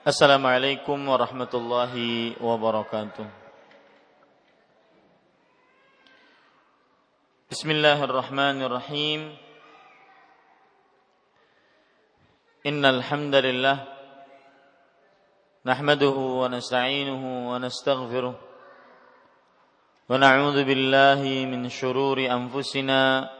Assalamualaikum warahmatullahi wabarakatuh. Bismillahirrahmanirrahim. Innal hamdalillah nahmaduhu wa nasta'inuhu wa nastaghfiruh wa na'udzu billahi min shururi anfusina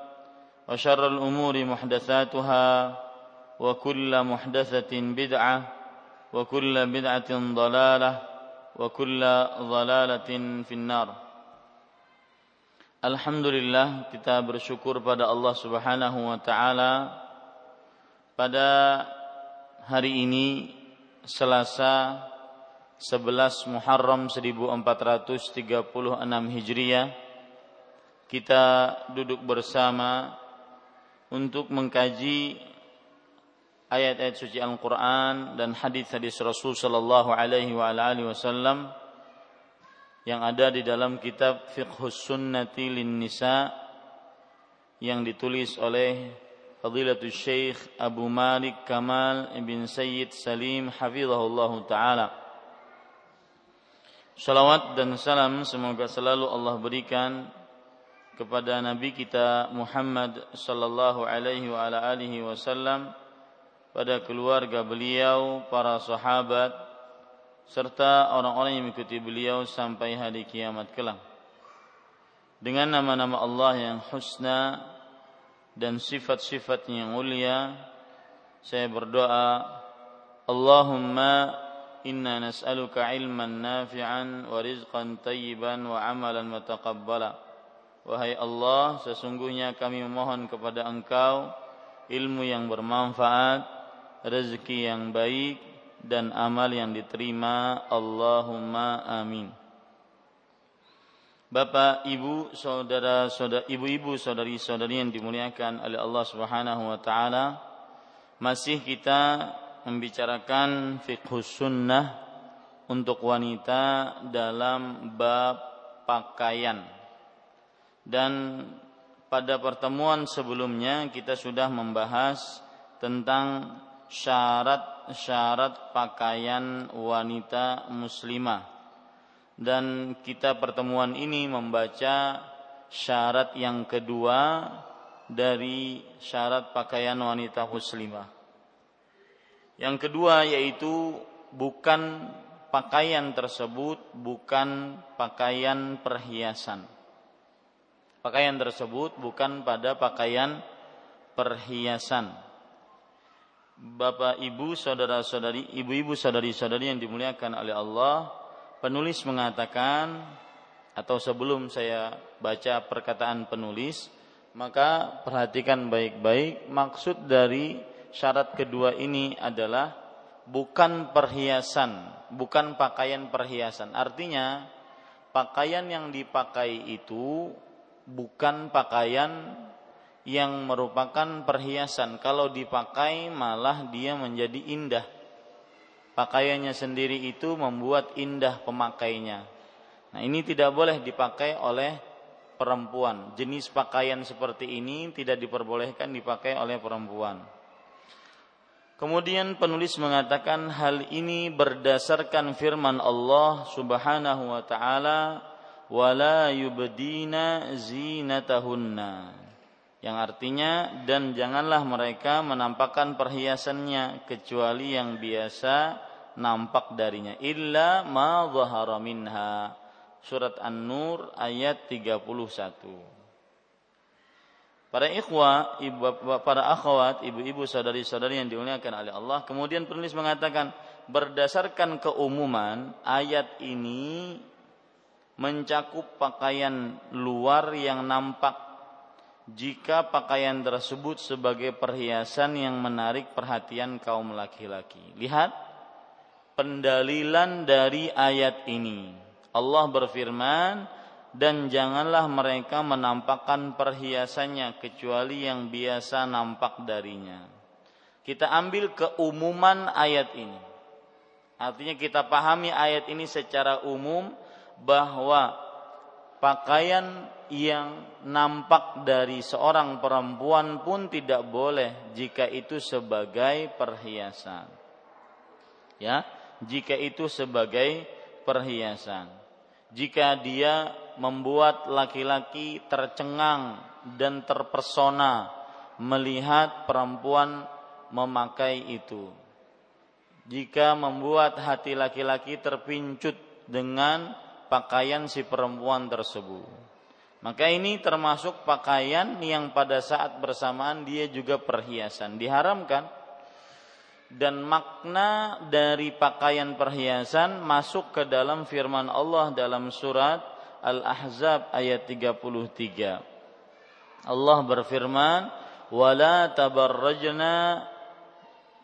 وشر الأمور محدثاتها وكل محدثة بدعة وكل بدعة ضلالة وكل ضلالة في النار Alhamdulillah kita bersyukur pada Allah Subhanahu wa taala pada hari ini Selasa 11 Muharram 1436 Hijriah kita duduk bersama untuk mengkaji ayat-ayat suci Al-Qur'an dan hadis-hadis Rasul sallallahu alaihi wasallam yang ada di dalam kitab Fiqhus Sunnati lin Nisa yang ditulis oleh Fadilatul Syekh Abu Malik Kamal bin Sayyid Salim hafizahullah taala. Salawat dan salam semoga selalu Allah berikan kepada Nabi kita Muhammad sallallahu alaihi wasallam pada keluarga beliau, para sahabat serta orang-orang yang mengikuti beliau sampai hari kiamat kelak. Dengan nama-nama Allah yang husna dan sifat-sifat yang mulia, saya berdoa, Allahumma inna nas'aluka ilman nafi'an wa rizqan tayyiban wa amalan mutaqabbala. Wahai Allah, sesungguhnya kami memohon kepada Engkau ilmu yang bermanfaat, rezeki yang baik, dan amal yang diterima. Allahumma amin. Bapak, Ibu, saudara, saudara, ibu-ibu, saudari-saudari yang dimuliakan oleh Allah Subhanahu wa taala, masih kita membicarakan fiqh sunnah untuk wanita dalam bab pakaian dan pada pertemuan sebelumnya kita sudah membahas tentang syarat-syarat pakaian wanita muslimah dan kita pertemuan ini membaca syarat yang kedua dari syarat pakaian wanita muslimah. Yang kedua yaitu bukan pakaian tersebut bukan pakaian perhiasan Pakaian tersebut bukan pada pakaian perhiasan. Bapak, Ibu, saudara-saudari, ibu-ibu, saudari-saudari yang dimuliakan oleh Allah, penulis mengatakan atau sebelum saya baca perkataan penulis, maka perhatikan baik-baik maksud dari syarat kedua ini adalah bukan perhiasan, bukan pakaian perhiasan. Artinya pakaian yang dipakai itu bukan pakaian yang merupakan perhiasan. Kalau dipakai malah dia menjadi indah. Pakaiannya sendiri itu membuat indah pemakainya. Nah, ini tidak boleh dipakai oleh perempuan. Jenis pakaian seperti ini tidak diperbolehkan dipakai oleh perempuan. Kemudian penulis mengatakan hal ini berdasarkan firman Allah Subhanahu wa taala wala yubdina zinatahunna. Yang artinya dan janganlah mereka menampakkan perhiasannya kecuali yang biasa nampak darinya. Illa ma dhahara minha. Surat An-Nur ayat 31 Para ikhwa, ibu, para akhwat, ibu-ibu, saudari-saudari yang dimuliakan oleh Allah. Kemudian penulis mengatakan, berdasarkan keumuman, ayat ini mencakup pakaian luar yang nampak jika pakaian tersebut sebagai perhiasan yang menarik perhatian kaum laki-laki. Lihat pendalilan dari ayat ini. Allah berfirman, dan janganlah mereka menampakkan perhiasannya kecuali yang biasa nampak darinya. Kita ambil keumuman ayat ini. Artinya kita pahami ayat ini secara umum bahwa pakaian yang nampak dari seorang perempuan pun tidak boleh jika itu sebagai perhiasan. Ya, jika itu sebagai perhiasan. Jika dia membuat laki-laki tercengang dan terpesona melihat perempuan memakai itu. Jika membuat hati laki-laki terpincut dengan pakaian si perempuan tersebut maka ini termasuk pakaian yang pada saat bersamaan dia juga perhiasan. Diharamkan dan makna dari pakaian perhiasan masuk ke dalam firman Allah dalam surat Al-Ahzab ayat 33. Allah berfirman, "Wala tabarrajna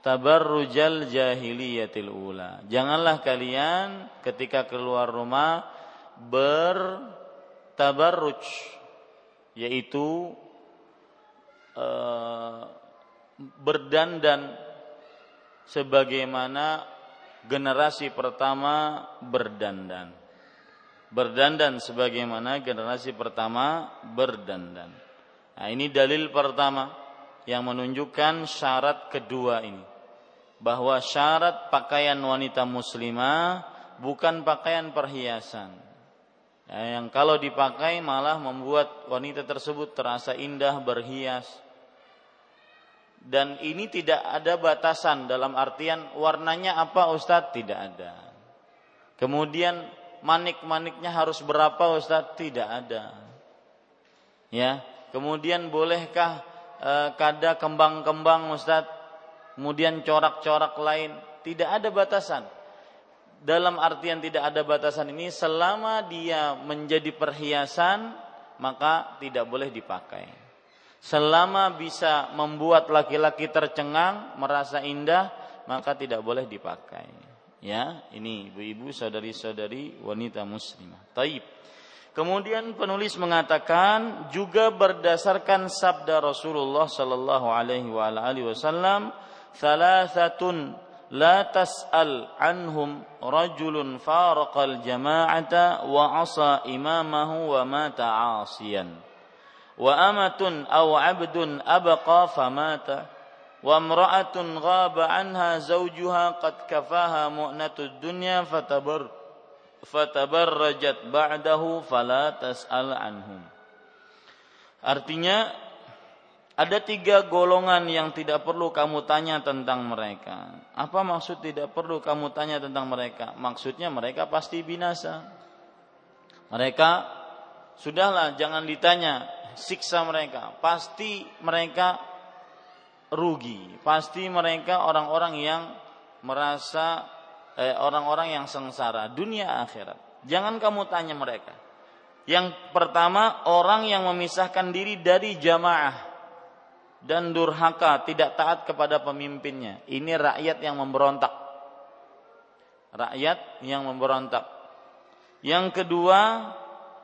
tabarrujal jahiliyatil ula." Janganlah kalian ketika keluar rumah ber tabarruj yaitu uh, berdandan sebagaimana generasi pertama berdandan. Berdandan sebagaimana generasi pertama berdandan. Nah, ini dalil pertama yang menunjukkan syarat kedua ini. Bahwa syarat pakaian wanita muslimah bukan pakaian perhiasan ya, yang kalau dipakai malah membuat wanita tersebut terasa indah berhias. Dan ini tidak ada batasan dalam artian warnanya apa Ustadz tidak ada. Kemudian manik-maniknya harus berapa Ustadz tidak ada. Ya kemudian bolehkah e, kada kembang-kembang Ustadz kemudian corak-corak lain? Tidak ada batasan dalam artian tidak ada batasan ini selama dia menjadi perhiasan maka tidak boleh dipakai. Selama bisa membuat laki-laki tercengang, merasa indah, maka tidak boleh dipakai. Ya, ini ibu-ibu, saudari-saudari wanita muslimah. Taib. Kemudian penulis mengatakan juga berdasarkan sabda Rasulullah sallallahu alaihi wasallam, "Thalathatun لا تسأل عنهم رجل فارق الجماعة وعصى إمامه ومات عاصيا. وأمة أو عبد أبقى فمات. وامرأة غاب عنها زوجها قد كفاها مؤنة الدنيا فتبر فتبرجت بعده فلا تسأل عنهم. Artinya Ada tiga golongan yang tidak perlu kamu tanya tentang mereka. Apa maksud tidak perlu kamu tanya tentang mereka? Maksudnya mereka pasti binasa. Mereka sudahlah jangan ditanya siksa mereka. Pasti mereka rugi. Pasti mereka orang-orang yang merasa eh, orang-orang yang sengsara dunia akhirat. Jangan kamu tanya mereka. Yang pertama orang yang memisahkan diri dari jamaah dan durhaka, tidak taat kepada pemimpinnya. Ini rakyat yang memberontak. Rakyat yang memberontak. Yang kedua,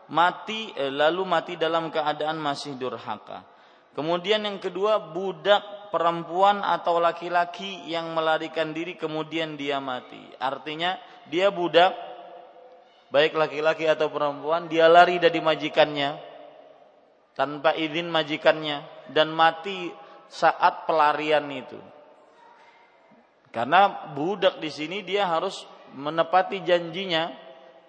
mati eh, lalu mati dalam keadaan masih durhaka. Kemudian yang kedua budak perempuan atau laki-laki yang melarikan diri kemudian dia mati. Artinya dia budak baik laki-laki atau perempuan dia lari dari majikannya tanpa izin majikannya dan mati saat pelarian itu. Karena budak di sini dia harus menepati janjinya,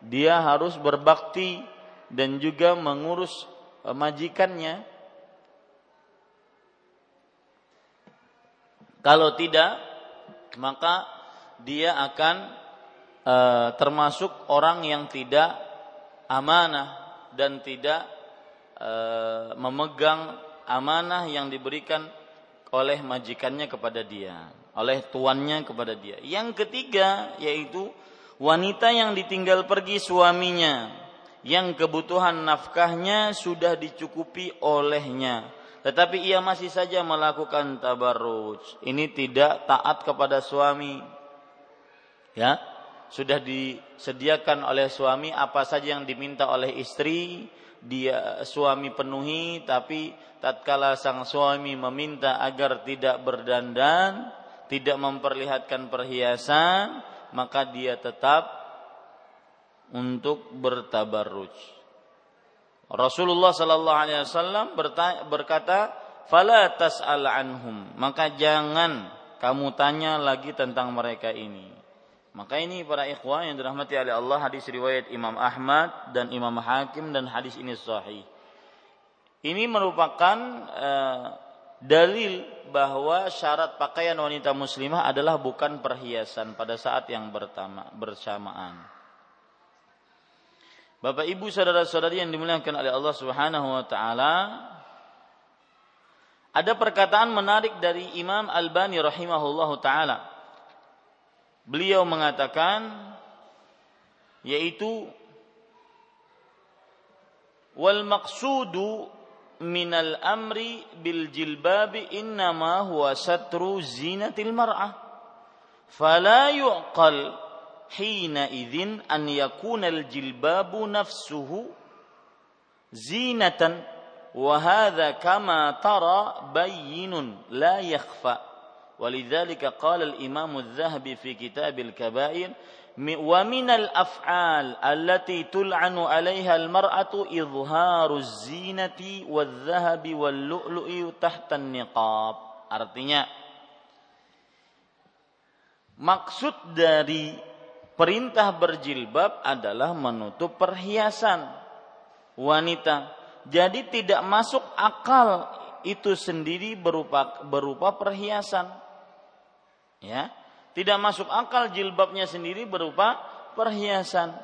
dia harus berbakti dan juga mengurus eh, majikannya Kalau tidak, maka dia akan e, termasuk orang yang tidak amanah dan tidak e, memegang amanah yang diberikan oleh majikannya kepada dia, oleh tuannya kepada dia. Yang ketiga yaitu wanita yang ditinggal pergi suaminya yang kebutuhan nafkahnya sudah dicukupi olehnya tetapi ia masih saja melakukan tabarruj. Ini tidak taat kepada suami. Ya, sudah disediakan oleh suami apa saja yang diminta oleh istri, dia suami penuhi tapi tatkala sang suami meminta agar tidak berdandan, tidak memperlihatkan perhiasan, maka dia tetap untuk bertabarruj. Rasulullah sallallahu alaihi wasallam berkata, "Fala tas'al anhum." Maka jangan kamu tanya lagi tentang mereka ini. Maka ini para ikhwah yang dirahmati oleh Allah hadis riwayat Imam Ahmad dan Imam Hakim dan hadis ini sahih. Ini merupakan uh, dalil bahwa syarat pakaian wanita muslimah adalah bukan perhiasan pada saat yang pertama bersamaan. Bapak Ibu saudara-saudari yang dimuliakan oleh Allah Subhanahu wa taala, ada perkataan menarik dari Imam Albani rahimahullahu taala. Beliau mengatakan yaitu wal maqsudu minal amri bil jilbabi innama huwa satru zinatil mar'ah fala yuqal hina idzin an yakuna al jilbabu nafsuhu zinatan wa hadha kama tara bayyinun la yakhfa ولذلك قال الإمام الذهبي في كتاب الكبائر ومن الأفعال التي تلعن عليها المرأة إظهار الزينة والذهب واللؤلؤ تحت النقاب artinya maksud dari perintah berjilbab adalah menutup perhiasan wanita. Jadi tidak masuk akal itu sendiri berupa berupa perhiasan. Ya, tidak masuk akal jilbabnya sendiri berupa perhiasan.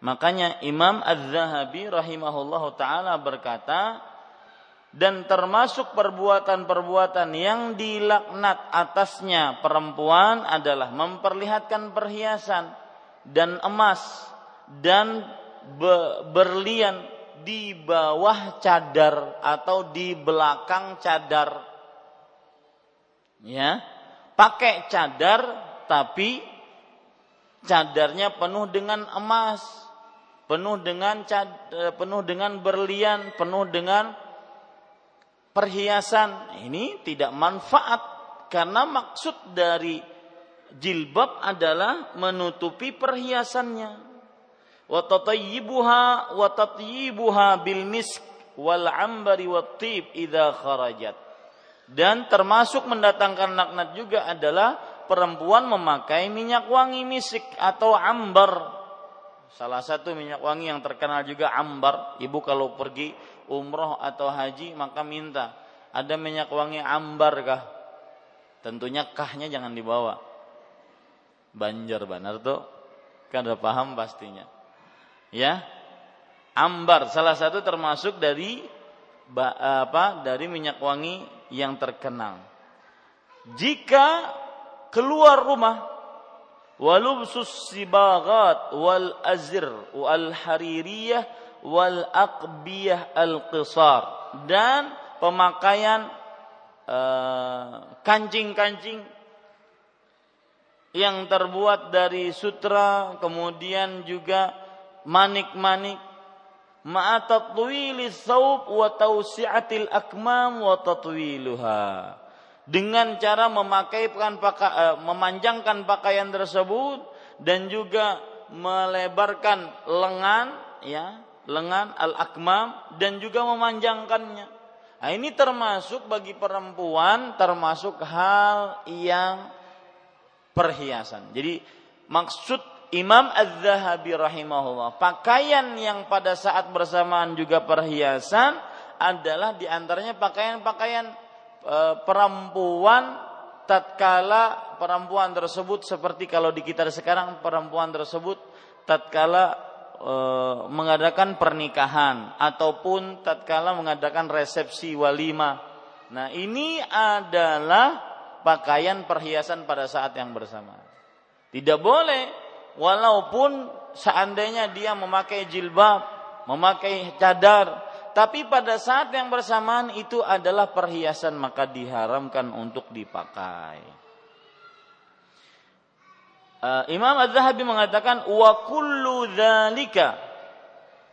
Makanya Imam Az-Zahabi rahimahullahu taala berkata, dan termasuk perbuatan-perbuatan yang dilaknat atasnya perempuan adalah memperlihatkan perhiasan dan emas dan berlian di bawah cadar atau di belakang cadar. Ya, pakai cadar tapi cadarnya penuh dengan emas, penuh dengan cad, penuh dengan berlian, penuh dengan perhiasan. Ini tidak manfaat karena maksud dari jilbab adalah menutupi perhiasannya. Wa tatayyibuha wa tatyibuha bil misk wal ambari wat tib idza kharajat dan termasuk mendatangkan laknat juga adalah perempuan memakai minyak wangi misik atau ambar salah satu minyak wangi yang terkenal juga ambar ibu kalau pergi umroh atau haji maka minta ada minyak wangi ambar kah? Tentunya kahnya jangan dibawa. Banjar benar tuh. Kan udah paham pastinya. Ya. Ambar salah satu termasuk dari apa? Dari minyak wangi yang terkenal. Jika keluar rumah walubsus sibagat wal azir wal haririyah wal aqbiyah al qisar dan pemakaian eh, kancing-kancing yang terbuat dari sutra kemudian juga manik-manik thawb wa tawsi'atil akmam wa dengan cara memakaikan uh, memanjangkan pakaian tersebut dan juga melebarkan lengan ya lengan al akmam dan juga memanjangkannya. Nah, ini termasuk bagi perempuan termasuk hal yang perhiasan. Jadi maksud Imam Az-Zahabi rahimahullah pakaian yang pada saat bersamaan juga perhiasan adalah di antaranya pakaian-pakaian e, perempuan tatkala perempuan tersebut seperti kalau di kita sekarang perempuan tersebut tatkala e, mengadakan pernikahan ataupun tatkala mengadakan resepsi walima. Nah, ini adalah pakaian perhiasan pada saat yang bersama. Tidak boleh walaupun seandainya dia memakai jilbab, memakai cadar, tapi pada saat yang bersamaan itu adalah perhiasan maka diharamkan untuk dipakai. Uh, Imam Az-Zahabi mengatakan wa kullu dzalika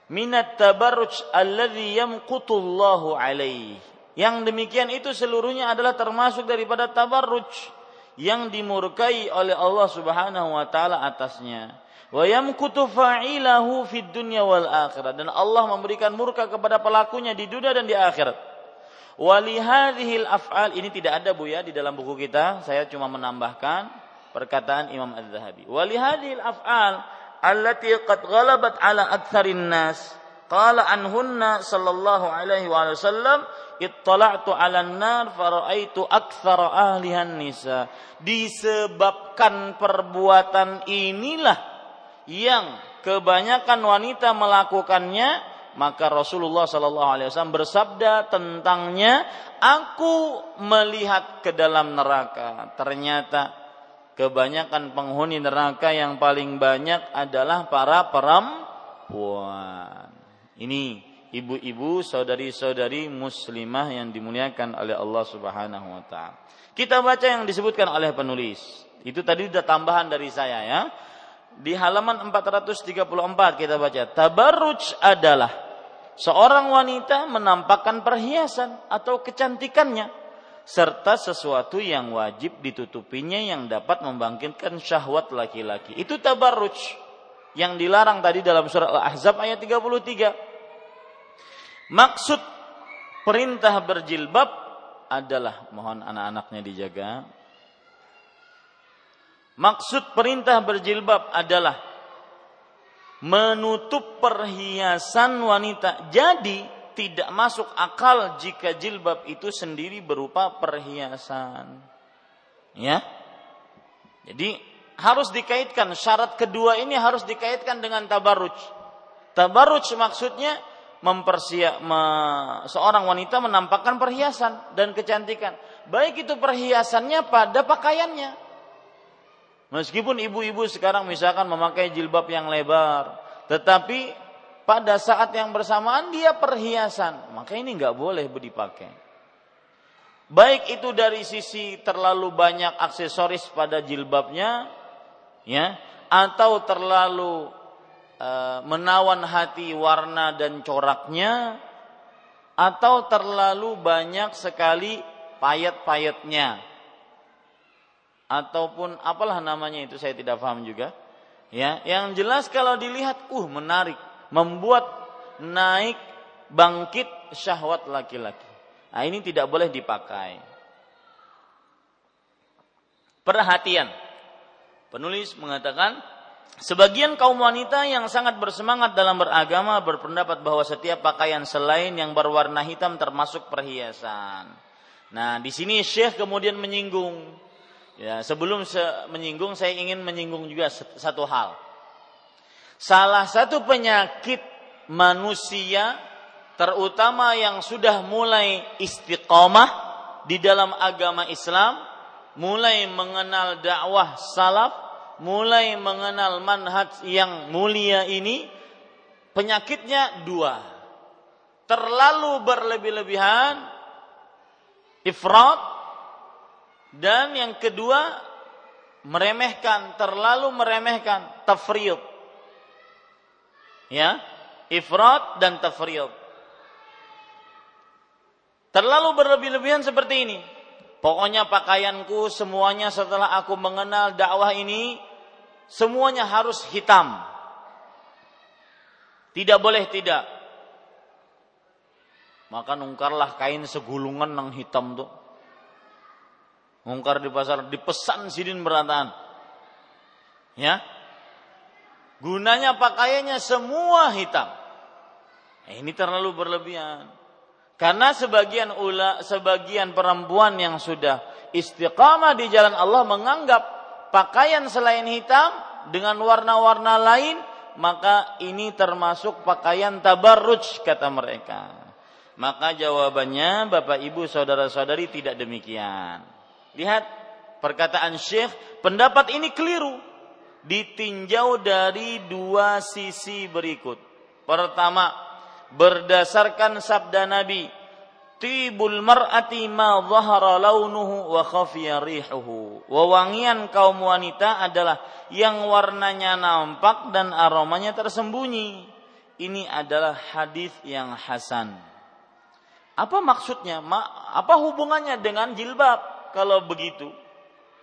minat tabarruj alladhi yamqutullahu alaihi. Yang demikian itu seluruhnya adalah termasuk daripada tabarruj yang dimurkai oleh Allah Subhanahu wa taala atasnya. Wa yamkutu fa'ilahu fid dunya wal akhirah. Dan Allah memberikan murka kepada pelakunya di dunia dan di akhirat. Walihadhil af'al. Ini tidak ada Bu ya di dalam buku kita, saya cuma menambahkan perkataan Imam Az-Zahabi. Walihadhil af'al allati qad ghalabat ala aktsarin nas. Qala anhunna sallallahu alaihi wasallam ittala'tu 'alan nar faraitu aktsara ahlihan nisa. Disebabkan perbuatan inilah yang kebanyakan wanita melakukannya maka Rasulullah Wasallam bersabda tentangnya aku melihat ke dalam neraka. Ternyata kebanyakan penghuni neraka yang paling banyak adalah para perempuan. Ini ibu-ibu saudari-saudari muslimah yang dimuliakan oleh Allah Subhanahu wa taala kita baca yang disebutkan oleh penulis itu tadi sudah tambahan dari saya ya di halaman 434 kita baca tabarruj adalah seorang wanita menampakkan perhiasan atau kecantikannya serta sesuatu yang wajib ditutupinya yang dapat membangkitkan syahwat laki-laki. Itu tabarruj yang dilarang tadi dalam surah Al-Ahzab ayat 33. Maksud perintah berjilbab adalah mohon anak-anaknya dijaga Maksud perintah berjilbab adalah menutup perhiasan wanita. Jadi tidak masuk akal jika jilbab itu sendiri berupa perhiasan. Ya. Jadi harus dikaitkan syarat kedua ini harus dikaitkan dengan tabarruj. Tabarruj maksudnya mempersiap me, seorang wanita menampakkan perhiasan dan kecantikan. Baik itu perhiasannya pada pakaiannya Meskipun ibu-ibu sekarang misalkan memakai jilbab yang lebar, tetapi pada saat yang bersamaan dia perhiasan, maka ini nggak boleh dipakai. Baik itu dari sisi terlalu banyak aksesoris pada jilbabnya, ya, atau terlalu menawan hati warna dan coraknya, atau terlalu banyak sekali payet-payetnya ataupun apalah namanya itu saya tidak paham juga. Ya, yang jelas kalau dilihat uh menarik, membuat naik bangkit syahwat laki-laki. Nah, ini tidak boleh dipakai. Perhatian. Penulis mengatakan Sebagian kaum wanita yang sangat bersemangat dalam beragama berpendapat bahwa setiap pakaian selain yang berwarna hitam termasuk perhiasan. Nah, di sini Syekh kemudian menyinggung Ya, sebelum menyinggung saya ingin menyinggung juga satu hal. Salah satu penyakit manusia terutama yang sudah mulai istiqomah di dalam agama Islam, mulai mengenal dakwah salaf, mulai mengenal manhaj yang mulia ini, penyakitnya dua. Terlalu berlebih-lebihan, ifrat dan yang kedua meremehkan, terlalu meremehkan tafriyud. Ya. Ifrat dan tafriyad. Terlalu berlebih-lebihan seperti ini. Pokoknya pakaianku semuanya setelah aku mengenal dakwah ini semuanya harus hitam. Tidak boleh tidak. Maka nungkarlah kain segulungan yang hitam tuh. Nungkar di pasar, dipesan sidin berataan. Ya. Gunanya pakaiannya semua hitam. Eh, ini terlalu berlebihan. Karena sebagian ula, sebagian perempuan yang sudah istiqamah di jalan Allah menganggap pakaian selain hitam dengan warna-warna lain maka ini termasuk pakaian tabarruj kata mereka. Maka jawabannya Bapak Ibu saudara-saudari tidak demikian. Lihat perkataan Syekh, pendapat ini keliru. Ditinjau dari dua sisi berikut. Pertama, berdasarkan sabda Nabi, tibul mar'ati ma dhahara launuhu wa khafiya rihuhu. Wewangian kaum wanita adalah yang warnanya nampak dan aromanya tersembunyi. Ini adalah hadis yang hasan. Apa maksudnya? Apa hubungannya dengan jilbab kalau begitu?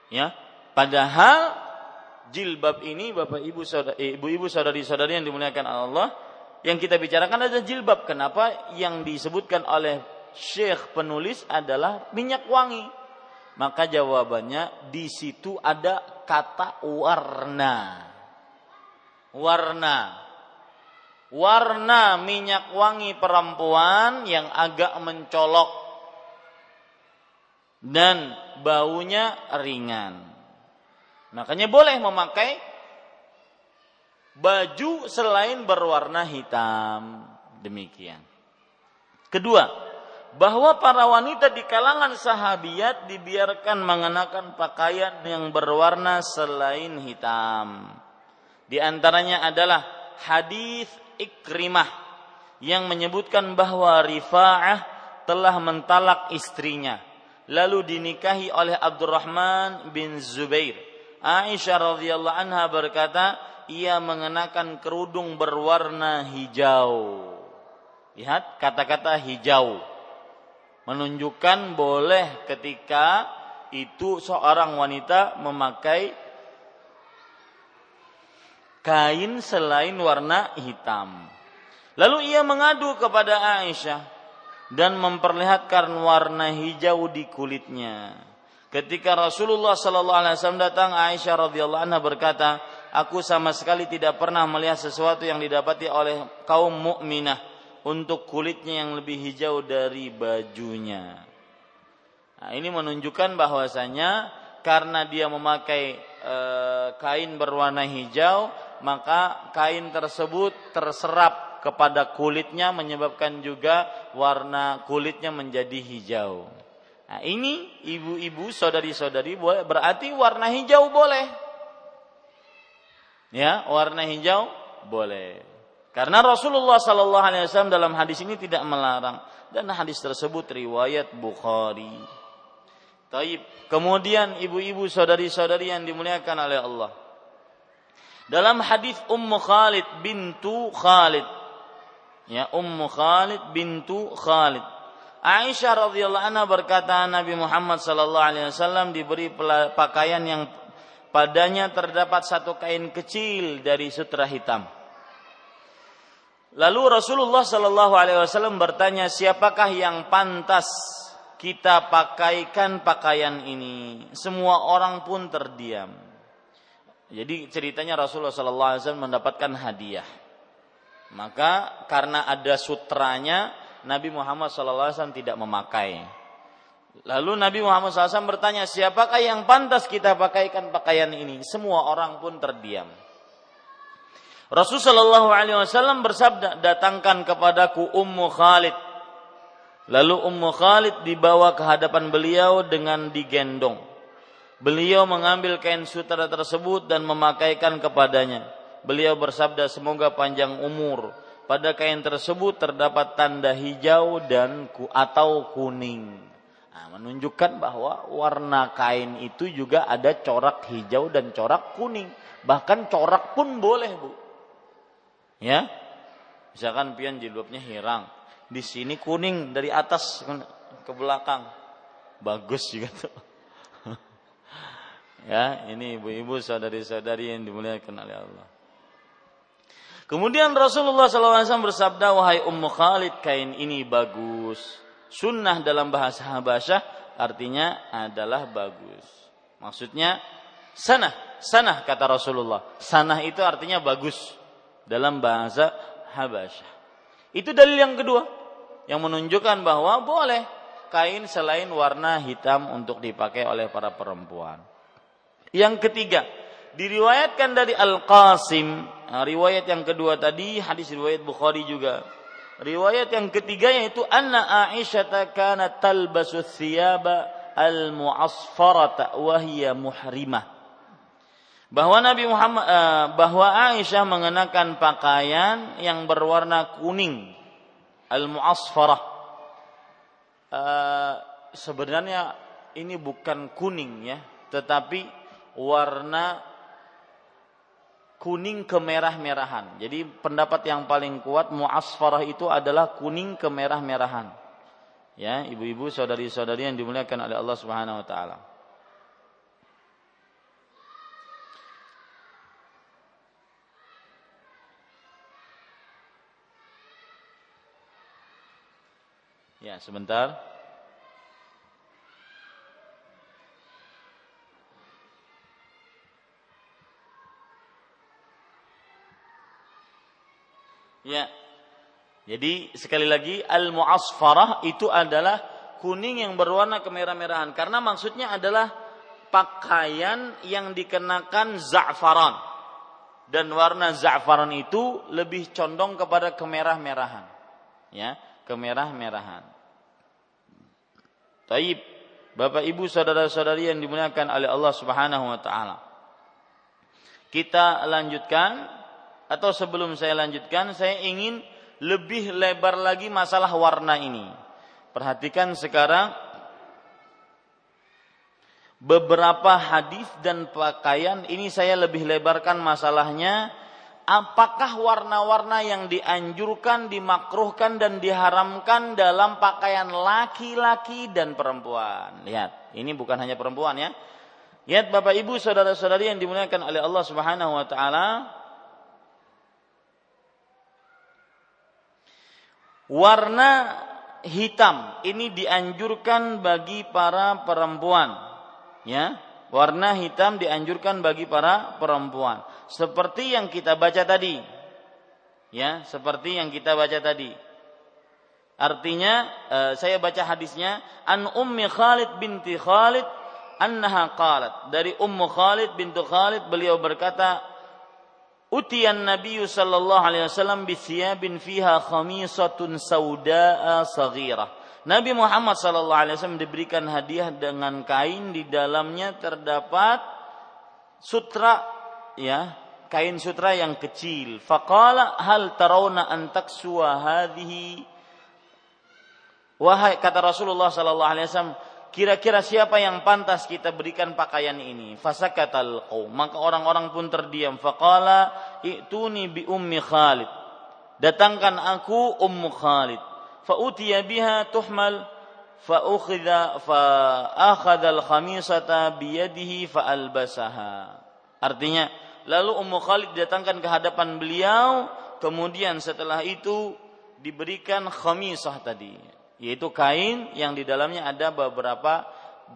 Ya, padahal jilbab ini Bapak Ibu saudara, eh, ibu-ibu saudari-saudari yang dimuliakan Allah, yang kita bicarakan adalah jilbab. Kenapa yang disebutkan oleh Syekh penulis adalah minyak wangi? Maka jawabannya di situ ada kata warna. Warna warna minyak wangi perempuan yang agak mencolok dan baunya ringan. Makanya boleh memakai baju selain berwarna hitam. Demikian. Kedua, bahwa para wanita di kalangan sahabiat dibiarkan mengenakan pakaian yang berwarna selain hitam. Di antaranya adalah hadis Ikrimah yang menyebutkan bahwa Rifa'ah telah mentalak istrinya lalu dinikahi oleh Abdurrahman bin Zubair. Aisyah radhiyallahu anha berkata, ia mengenakan kerudung berwarna hijau. Lihat kata-kata hijau. Menunjukkan boleh ketika itu seorang wanita memakai kain selain warna hitam. Lalu ia mengadu kepada Aisyah dan memperlihatkan warna hijau di kulitnya. Ketika Rasulullah sallallahu alaihi wasallam datang, Aisyah radhiyallahu anha berkata, "Aku sama sekali tidak pernah melihat sesuatu yang didapati oleh kaum mukminah untuk kulitnya yang lebih hijau dari bajunya." Nah, ini menunjukkan bahwasanya karena dia memakai e, kain berwarna hijau, maka kain tersebut terserap kepada kulitnya menyebabkan juga warna kulitnya menjadi hijau. Nah, ini ibu-ibu, saudari-saudari berarti warna hijau boleh. Ya, warna hijau boleh. Karena Rasulullah Sallallahu Alaihi Wasallam dalam hadis ini tidak melarang dan hadis tersebut riwayat Bukhari. Taib. Kemudian ibu-ibu saudari-saudari yang dimuliakan oleh Allah. Dalam hadis Ummu Khalid bintu Khalid. Ya, Ummu Khalid bintu Khalid. Aisyah radhiyallahu anha berkata Nabi Muhammad sallallahu alaihi wasallam diberi pakaian yang padanya terdapat satu kain kecil dari sutra hitam. Lalu Rasulullah sallallahu alaihi wasallam bertanya, "Siapakah yang pantas kita pakaikan pakaian ini?" Semua orang pun terdiam. Jadi ceritanya Rasulullah SAW mendapatkan hadiah. Maka karena ada sutranya, Nabi Muhammad SAW tidak memakai. Lalu Nabi Muhammad SAW bertanya, siapakah yang pantas kita pakaikan pakaian ini? Semua orang pun terdiam. Rasulullah SAW bersabda, datangkan kepadaku Ummu Khalid. Lalu Ummu Khalid dibawa ke hadapan beliau dengan digendong. Beliau mengambil kain sutra tersebut dan memakaikan kepadanya. Beliau bersabda, "Semoga panjang umur." Pada kain tersebut terdapat tanda hijau dan ku atau kuning. Nah, menunjukkan bahwa warna kain itu juga ada corak hijau dan corak kuning. Bahkan corak pun boleh, Bu. Ya. Misalkan pian jilbabnya hirang, di sini kuning dari atas ke belakang. Bagus juga tuh. ya, ini ibu-ibu saudari-saudari yang dimuliakan oleh Allah. Kemudian Rasulullah SAW bersabda, wahai Ummu Khalid, kain ini bagus. Sunnah dalam bahasa Habasyah artinya adalah bagus. Maksudnya sanah, sanah kata Rasulullah. Sanah itu artinya bagus dalam bahasa Habasyah. Itu dalil yang kedua yang menunjukkan bahwa boleh kain selain warna hitam untuk dipakai oleh para perempuan. Yang ketiga, diriwayatkan dari Al-Qasim, nah, riwayat yang kedua tadi hadis riwayat Bukhari juga. Riwayat yang ketiga yaitu anna Aisyah kanat talbasu thiyaba al-mu'asfarata wa hiya muhrimah. Bahwa Nabi Muhammad eh, bahwa Aisyah mengenakan pakaian yang berwarna kuning al-mu'asfarah. Uh, sebenarnya ini bukan kuning ya, tetapi warna kuning kemerah-merahan. Jadi pendapat yang paling kuat mu'asfarah itu adalah kuning kemerah-merahan. Ya, ibu-ibu, saudari-saudari yang dimuliakan oleh Allah Subhanahu wa taala. Ya, sebentar. Ya. Jadi sekali lagi al-mu'asfarah itu adalah kuning yang berwarna kemerah-merahan karena maksudnya adalah pakaian yang dikenakan za'faran. Dan warna za'faran itu lebih condong kepada kemerah-merahan. Ya, kemerah-merahan. Taib, Bapak Ibu saudara-saudari yang dimuliakan oleh Allah Subhanahu wa taala. Kita lanjutkan atau sebelum saya lanjutkan saya ingin lebih lebar lagi masalah warna ini. Perhatikan sekarang beberapa hadis dan pakaian ini saya lebih lebarkan masalahnya apakah warna-warna yang dianjurkan, dimakruhkan dan diharamkan dalam pakaian laki-laki dan perempuan. Lihat, ini bukan hanya perempuan ya. Lihat Bapak Ibu saudara-saudari yang dimuliakan oleh Allah Subhanahu wa taala. Warna hitam ini dianjurkan bagi para perempuan. Ya, warna hitam dianjurkan bagi para perempuan seperti yang kita baca tadi. Ya, seperti yang kita baca tadi. Artinya uh, saya baca hadisnya an Ummi Khalid binti Khalid annaha qalat dari Ummu Khalid bintu Khalid beliau berkata Utiyan Nabi sallallahu alaihi wasallam bi thiyabin fiha khamisatun saudaa saghirah. Nabi Muhammad sallallahu alaihi wasallam diberikan hadiah dengan kain di dalamnya terdapat sutra ya kain sutra yang kecil. Faqala hal tarawna an taksuwa hadhihi Wahai kata Rasulullah sallallahu alaihi wasallam, kira-kira siapa yang pantas kita berikan pakaian ini? Fasakatal qaum. Maka orang-orang pun terdiam. Faqala ituni bi ummi Khalid. Datangkan aku ummu Khalid. Fa utiya biha tuhmal fa ukhidha fa akhadha al-khamisata bi yadihi fa albasaha. Artinya Lalu Ummu Khalid datangkan ke hadapan beliau, kemudian setelah itu diberikan khamisah tadi, yaitu kain yang di dalamnya ada beberapa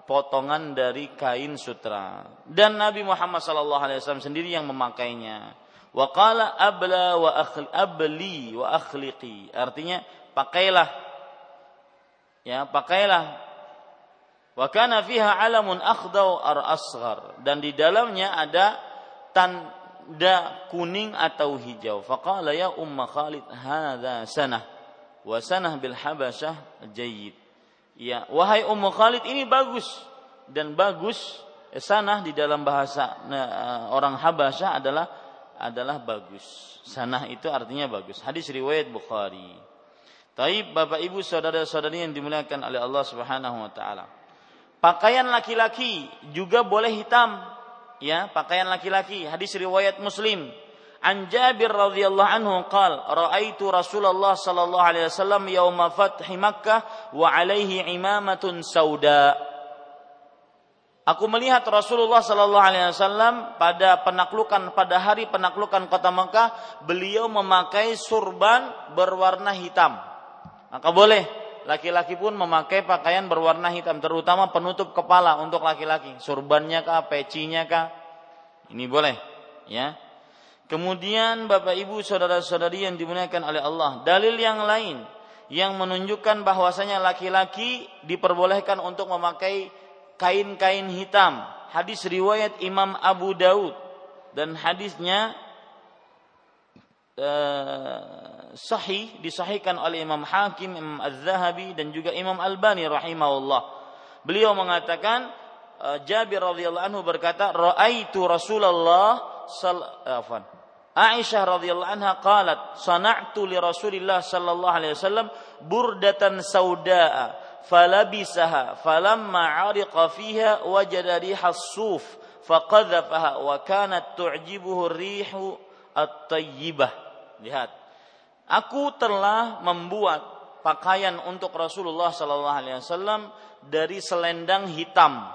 potongan dari kain sutra. Dan Nabi Muhammad SAW sendiri yang memakainya. Wa qala abla wa abli wa akhliqi. Artinya pakailah ya, pakailah Wa kana fiha alamun akhdau ar asghar dan di dalamnya ada tanda kuning atau hijau. Faqala ya Umma Khalid hadza sanah wa sanah bil Habasyah jayyid. Ya, wahai Ummu Khalid ini bagus dan bagus eh, sanah di dalam bahasa nah, orang Habasyah adalah adalah bagus. Sanah itu artinya bagus. Hadis riwayat Bukhari. Taib Bapak Ibu saudara-saudari yang dimuliakan oleh Allah Subhanahu wa taala. Pakaian laki-laki juga boleh hitam ya pakaian laki-laki hadis riwayat Muslim An Jabir radhiyallahu anhu qal raaitu Rasulullah sallallahu alaihi wasallam yauma fathi Makkah wa alaihi imamatun sauda. Aku melihat Rasulullah sallallahu alaihi wasallam pada penaklukan pada hari penaklukan kota Makkah beliau memakai surban berwarna hitam. Maka boleh laki-laki pun memakai pakaian berwarna hitam terutama penutup kepala untuk laki-laki. Surbannya kah, pecinya kah? Ini boleh, ya. Kemudian Bapak Ibu saudara-saudari yang dimuliakan oleh Allah, dalil yang lain yang menunjukkan bahwasanya laki-laki diperbolehkan untuk memakai kain-kain hitam. Hadis riwayat Imam Abu Daud dan hadisnya uh, sahih disahihkan oleh Imam Hakim, Imam Az-Zahabi dan juga Imam Albani rahimahullah. Beliau mengatakan uh, Jabir radhiyallahu anhu berkata, "Ra'aitu Rasulullah sal afan Aisyah radhiyallahu anha qalat sana'tu li Rasulillah sallallahu alaihi wasallam burdatan saudaa falabisaha falamma 'ariqa fiha wajada riha as-suf faqadhafaha wa kanat tu'jibuhu rihu at-tayyibah. Lihat aku telah membuat pakaian untuk Rasulullah sallallahu alaihi wasallam dari selendang hitam.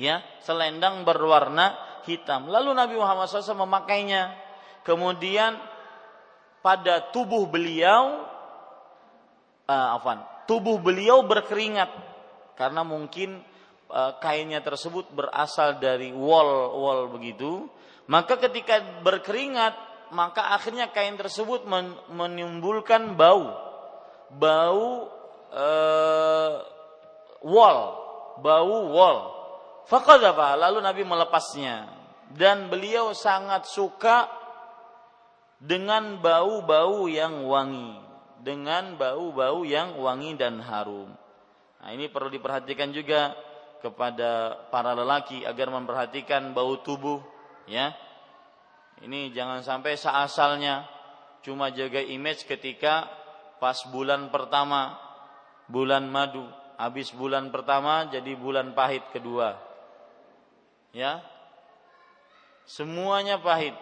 Ya selendang berwarna hitam. Lalu Nabi Muhammad SAW memakainya. Kemudian pada tubuh beliau, uh, afan, tubuh beliau berkeringat karena mungkin uh, kainnya tersebut berasal dari wol wol begitu. Maka ketika berkeringat, maka akhirnya kain tersebut men menimbulkan bau, bau uh, wol, bau wol. Fakadafa lalu Nabi melepasnya. Dan beliau sangat suka dengan bau-bau yang wangi, dengan bau-bau yang wangi dan harum. Nah, ini perlu diperhatikan juga kepada para lelaki agar memperhatikan bau tubuh, ya. Ini jangan sampai seasalnya cuma jaga image ketika pas bulan pertama, bulan madu, habis bulan pertama jadi bulan pahit kedua ya. Semuanya pahit.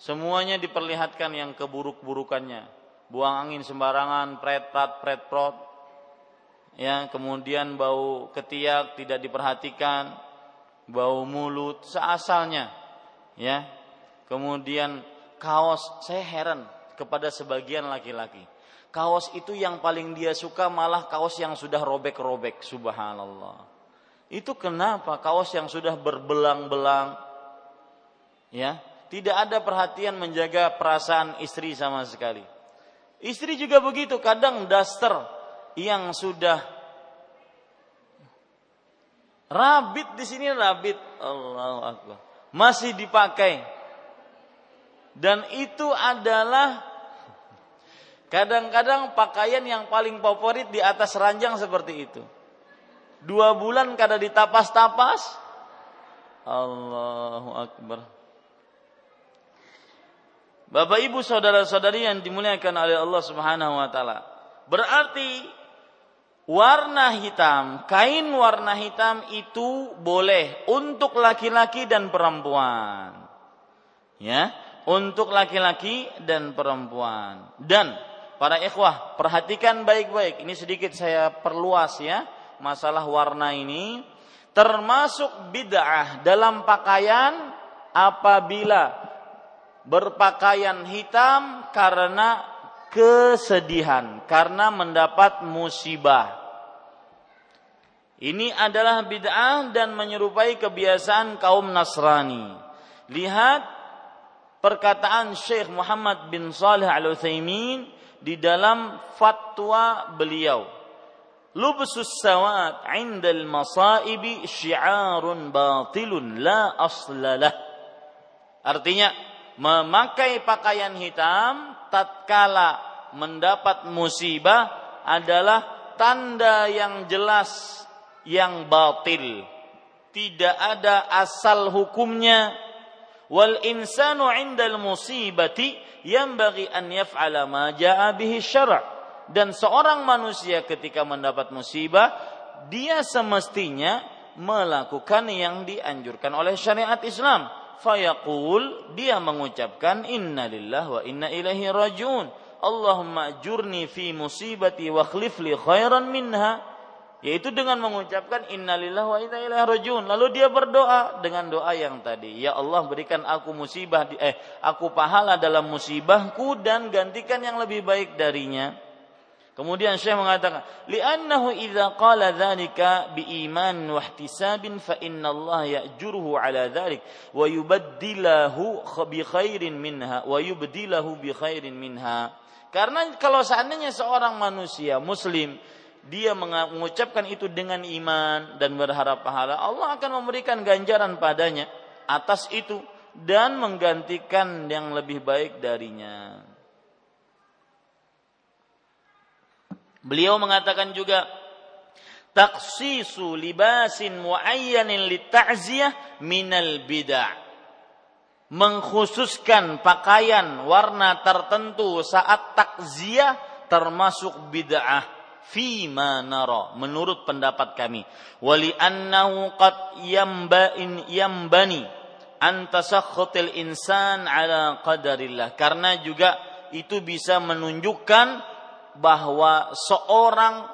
Semuanya diperlihatkan yang keburuk-burukannya. Buang angin sembarangan pret prat pret prot. Ya kemudian bau ketiak tidak diperhatikan. Bau mulut seasalnya. Ya. Kemudian kaos saya heran kepada sebagian laki-laki. Kaos itu yang paling dia suka malah kaos yang sudah robek-robek subhanallah itu kenapa kaos yang sudah berbelang-belang ya, tidak ada perhatian menjaga perasaan istri sama sekali. Istri juga begitu, kadang daster yang sudah rabit di sini rabit, Allahu akbar. Masih dipakai. Dan itu adalah kadang-kadang pakaian yang paling favorit di atas ranjang seperti itu dua bulan kada ditapas-tapas Allahu Akbar Bapak Ibu saudara-saudari yang dimuliakan oleh Allah Subhanahu wa taala. Berarti warna hitam, kain warna hitam itu boleh untuk laki-laki dan perempuan. Ya, untuk laki-laki dan perempuan. Dan para ikhwah, perhatikan baik-baik. Ini sedikit saya perluas ya masalah warna ini termasuk bid'ah dalam pakaian apabila berpakaian hitam karena kesedihan, karena mendapat musibah. Ini adalah bid'ah dan menyerupai kebiasaan kaum Nasrani. Lihat perkataan Syekh Muhammad bin Salih Al-Utsaimin di dalam fatwa beliau lubsus sawat indal masaibi syiarun batilun la aslalah. Artinya memakai pakaian hitam tatkala mendapat musibah adalah tanda yang jelas yang batil. Tidak ada asal hukumnya. Wal insanu indal musibati yang bagi an yaf'ala ma ja'a bihi syara' dan seorang manusia ketika mendapat musibah dia semestinya melakukan yang dianjurkan oleh syariat Islam. Fayaqul dia mengucapkan innalillah wa inna ilaihi rajiun. Allahumma jurni fi musibati wa khlif li khairan minha. Yaitu dengan mengucapkan innalillah wa inna ilaihi rajiun. Lalu dia berdoa dengan doa yang tadi ya Allah berikan aku musibah eh aku pahala dalam musibahku dan gantikan yang lebih baik darinya Kemudian Syekh mengatakan, "Li'annahu idza qala dzalika biiman wa ihtisabin fa inna Allah ya'juruhu 'ala dzalik wa yubaddilahu bi khairin minha wa yubdilahu bi khairin minha." Karena kalau seandainya seorang manusia muslim dia mengucapkan itu dengan iman dan berharap pahala, Allah akan memberikan ganjaran padanya atas itu dan menggantikan yang lebih baik darinya. Beliau mengatakan juga taksisu libasin muayyanin lita'ziyah minal bid'ah. Mengkhususkan pakaian warna tertentu saat takziah termasuk bid'ah. Fima nara menurut pendapat kami. Wali annahu qad yamba'in yambani an tasakhutil insan ala qadarillah. Karena juga itu bisa menunjukkan bahwa seorang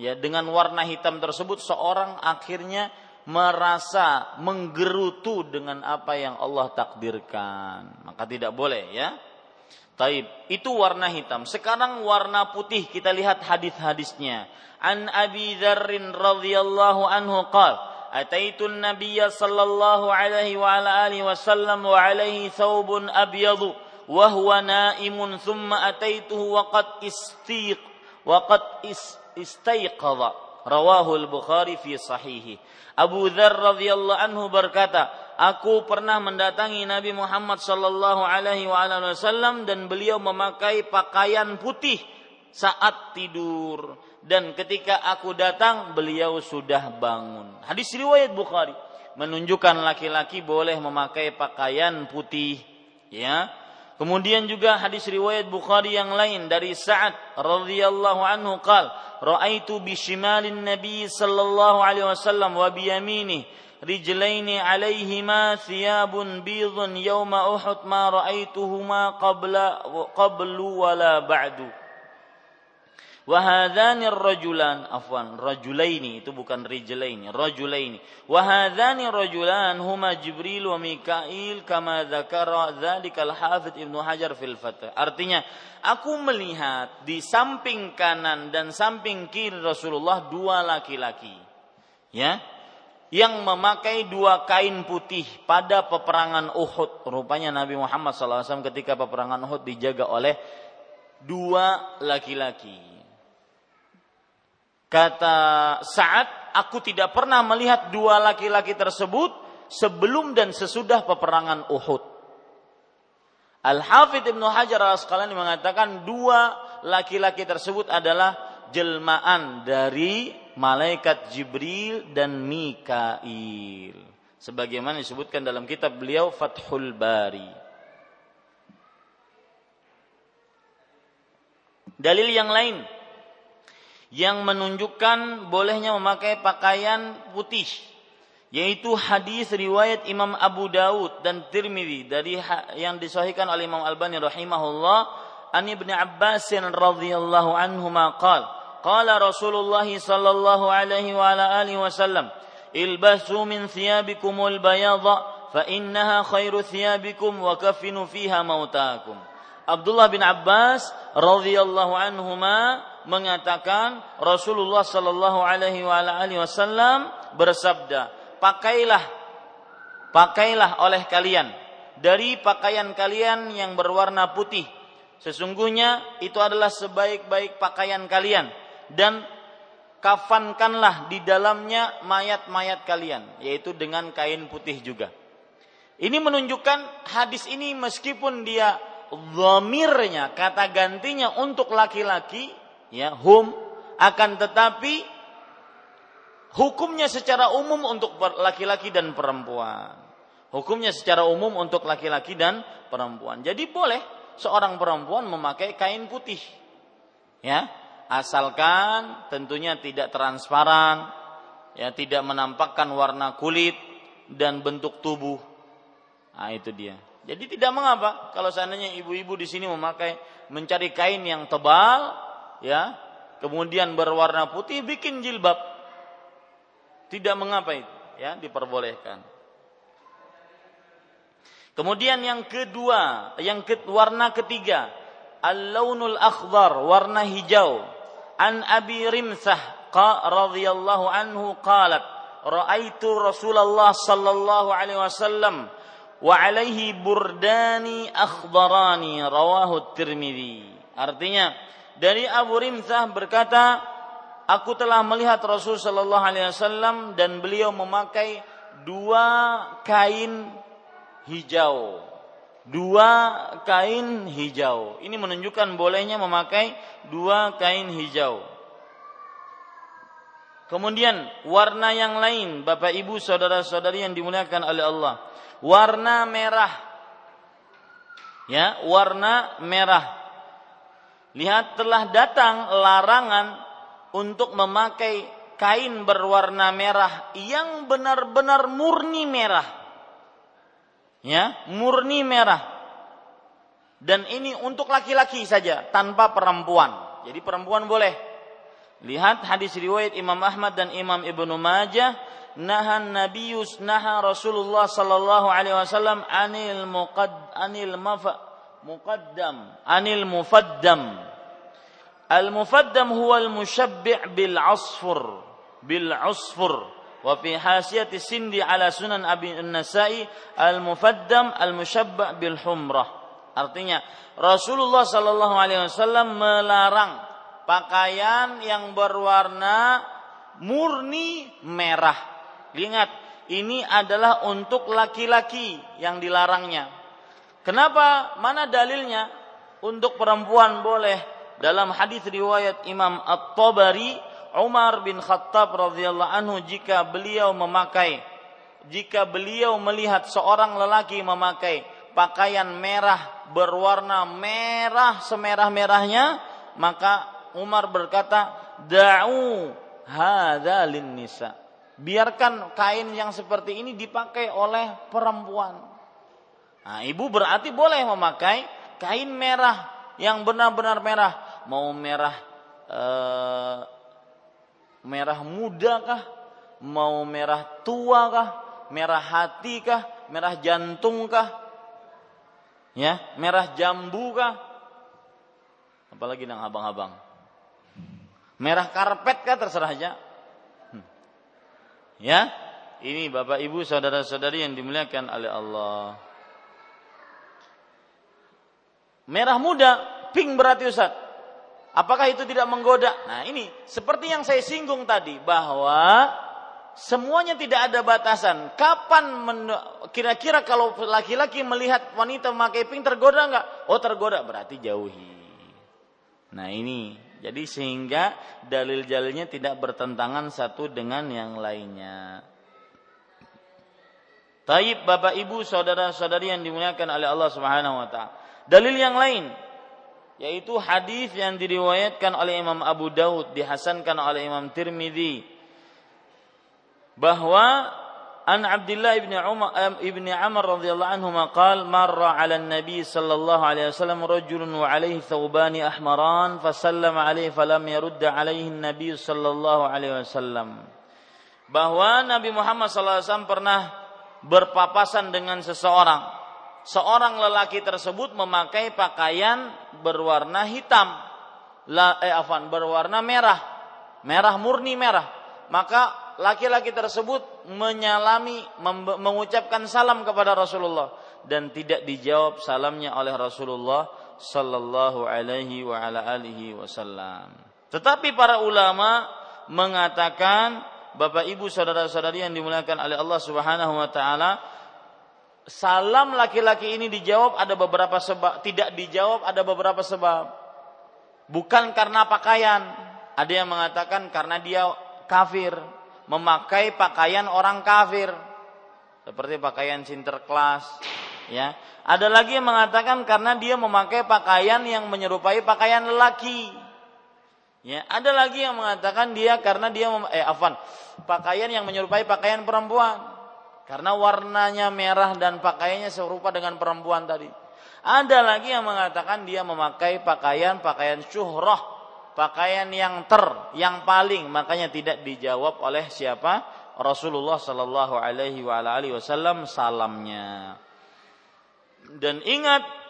ya dengan warna hitam tersebut seorang akhirnya merasa menggerutu dengan apa yang Allah takdirkan. Maka tidak boleh ya. Taib, itu warna hitam. Sekarang warna putih kita lihat hadis-hadisnya. An Abi Dzarrin radhiyallahu anhu qal, "Ataitu an-nabiyya sallallahu alaihi wa ala alihi wasallam وهو نائم ثم أتيته وقد استيق وقد استيقظ رواه البخاري في صحيحه أبو ذر رضي الله Abu Dzar radhiyallahu anhu berkata aku pernah mendatangi Nabi Muhammad sallallahu alaihi wasallam dan beliau memakai pakaian putih saat tidur. Dan ketika aku datang beliau sudah bangun. Hadis riwayat Bukhari menunjukkan laki-laki boleh memakai pakaian putih ya. Kemudian juga hadis riwayat Bukhari yang lain dari Sa'ad radhiyallahu anhu qal ra'aitu bi shimalin nabi sallallahu alaihi wasallam wa bi yaminihi rijlaini alaihima thiyabun bidhun yawma uhud ma ra'aituhuma qabla qablu wala ba'du Wahadhani rajulan afwan rajulaini itu bukan rijlaini rajulaini. Wahadhani rajulan huma Jibril wa Mikail kama dzakara dzalika al-Hafidz Ibnu Hajar fil Fath. Artinya aku melihat di samping kanan dan samping kiri Rasulullah dua laki-laki ya yang memakai dua kain putih pada peperangan Uhud. Rupanya Nabi Muhammad SAW ketika peperangan Uhud dijaga oleh dua laki-laki Kata Sa'ad, aku tidak pernah melihat dua laki-laki tersebut sebelum dan sesudah peperangan Uhud. Al-Hafidh Ibnu Hajar al-Asqalani mengatakan dua laki-laki tersebut adalah jelmaan dari malaikat Jibril dan Mikail. Sebagaimana disebutkan dalam kitab beliau Fathul Bari. Dalil yang lain yang menunjukkan bolehnya memakai pakaian putih yaitu hadis riwayat Imam Abu Daud dan Tirmidzi dari yang disahihkan oleh Imam Albani rahimahullah an Ibnu Abbas radhiyallahu anhu qala qala Rasulullah sallallahu alaihi wa ala alihi wasallam ilbasu min thiyabikumul bayadha fa innaha khairu thiyabikum wa kafinu fiha mautakum Abdullah bin Abbas radhiyallahu anhuma mengatakan Rasulullah Shallallahu Alaihi Wasallam bersabda, pakailah, pakailah oleh kalian dari pakaian kalian yang berwarna putih. Sesungguhnya itu adalah sebaik-baik pakaian kalian dan kafankanlah di dalamnya mayat-mayat kalian, yaitu dengan kain putih juga. Ini menunjukkan hadis ini meskipun dia zamirnya kata gantinya untuk laki-laki ya hum akan tetapi hukumnya secara umum untuk laki-laki dan perempuan. Hukumnya secara umum untuk laki-laki dan perempuan. Jadi boleh seorang perempuan memakai kain putih. Ya, asalkan tentunya tidak transparan, ya tidak menampakkan warna kulit dan bentuk tubuh. Nah, itu dia. Jadi tidak mengapa kalau seandainya ibu-ibu di sini memakai mencari kain yang tebal, ya, kemudian berwarna putih bikin jilbab. Tidak mengapa itu, ya, diperbolehkan. Kemudian yang kedua, yang ke, warna ketiga, al-launul akhdar, warna hijau. An Abi Rimsah radhiyallahu anhu qalat, ra'aitu Rasulullah sallallahu alaihi wasallam wa alaihi burdani akhbarani rawahu Tirmidzi. Artinya dari Abu Rimsah berkata, aku telah melihat Rasul sallallahu alaihi wasallam dan beliau memakai dua kain hijau. Dua kain hijau. Ini menunjukkan bolehnya memakai dua kain hijau. Kemudian warna yang lain, Bapak Ibu, saudara-saudari yang dimuliakan oleh Allah warna merah. Ya, warna merah. Lihat telah datang larangan untuk memakai kain berwarna merah yang benar-benar murni merah. Ya, murni merah. Dan ini untuk laki-laki saja tanpa perempuan. Jadi perempuan boleh. Lihat hadis riwayat Imam Ahmad dan Imam Ibnu Majah nahan nabiyus naha Rasulullah sallallahu alaihi wasallam anil muqad anil mafa muqaddam anil mufaddam al mufaddam huwa al mushabbi' bil asfur bil asfur wa fi hasiyati sindi ala sunan abi an-nasai al mufaddam al mushabba' bil humrah artinya Rasulullah sallallahu alaihi wasallam melarang pakaian yang berwarna murni merah Ingat, ini adalah untuk laki-laki yang dilarangnya. Kenapa? Mana dalilnya? Untuk perempuan boleh. Dalam hadis riwayat Imam At-Tabari, Umar bin Khattab radhiyallahu anhu jika beliau memakai jika beliau melihat seorang lelaki memakai pakaian merah berwarna merah semerah-merahnya, maka Umar berkata, "Da'u hadza nisa." biarkan kain yang seperti ini dipakai oleh perempuan. Nah, ibu berarti boleh memakai kain merah yang benar-benar merah, mau merah eh, merah muda kah, mau merah tua kah, merah hati kah, merah jantung kah, ya, merah jambu kah, apalagi nang abang-abang, merah karpet kah terserah aja. Ya, ini Bapak Ibu saudara-saudari yang dimuliakan oleh Allah. Merah muda, pink berarti Ustaz. Apakah itu tidak menggoda? Nah, ini seperti yang saya singgung tadi bahwa semuanya tidak ada batasan. Kapan kira-kira kalau laki-laki melihat wanita memakai pink tergoda enggak? Oh, tergoda berarti jauhi. Nah, ini jadi sehingga dalil-dalilnya tidak bertentangan satu dengan yang lainnya. Taib Bapak Ibu saudara-saudari yang dimuliakan oleh Allah Subhanahu wa taala. Dalil yang lain yaitu hadis yang diriwayatkan oleh Imam Abu Daud dihasankan oleh Imam Tirmidzi bahwa an Abdullah ibn Umar ibn Amr radhiyallahu anhu maqal marra 'ala an-nabi sallallahu alaihi wasallam rajulun wa 'alaihi thawbani ahmaran fasallama 'alaihi falam yurd 'alaihi an-nabi sallallahu alaihi wasallam. Bahwa Nabi Muhammad sallallahu alaihi wasallam pernah berpapasan dengan seseorang. Seorang lelaki tersebut memakai pakaian berwarna hitam, La, eh, afan, berwarna merah, merah murni merah. Maka laki-laki tersebut menyalami mengucapkan salam kepada Rasulullah dan tidak dijawab salamnya oleh Rasulullah sallallahu alaihi wa ala alihi wasallam. Tetapi para ulama mengatakan Bapak Ibu saudara-saudari yang dimuliakan oleh Allah Subhanahu wa taala salam laki-laki ini dijawab ada beberapa sebab. Tidak dijawab ada beberapa sebab. Bukan karena pakaian. Ada yang mengatakan karena dia kafir. Memakai pakaian orang kafir. Seperti pakaian sinterklas ya. Ada lagi yang mengatakan karena dia memakai pakaian yang menyerupai pakaian lelaki. Ya ada lagi yang mengatakan dia karena dia eh afan pakaian yang menyerupai pakaian perempuan Karena warnanya merah dan pakaiannya serupa dengan perempuan tadi. Ada lagi yang mengatakan dia memakai pakaian-pakaian syuhrah, pakaian yang ter, yang paling, makanya tidak dijawab oleh siapa? Rasulullah Shallallahu Alaihi Wasallam salamnya. Dan ingat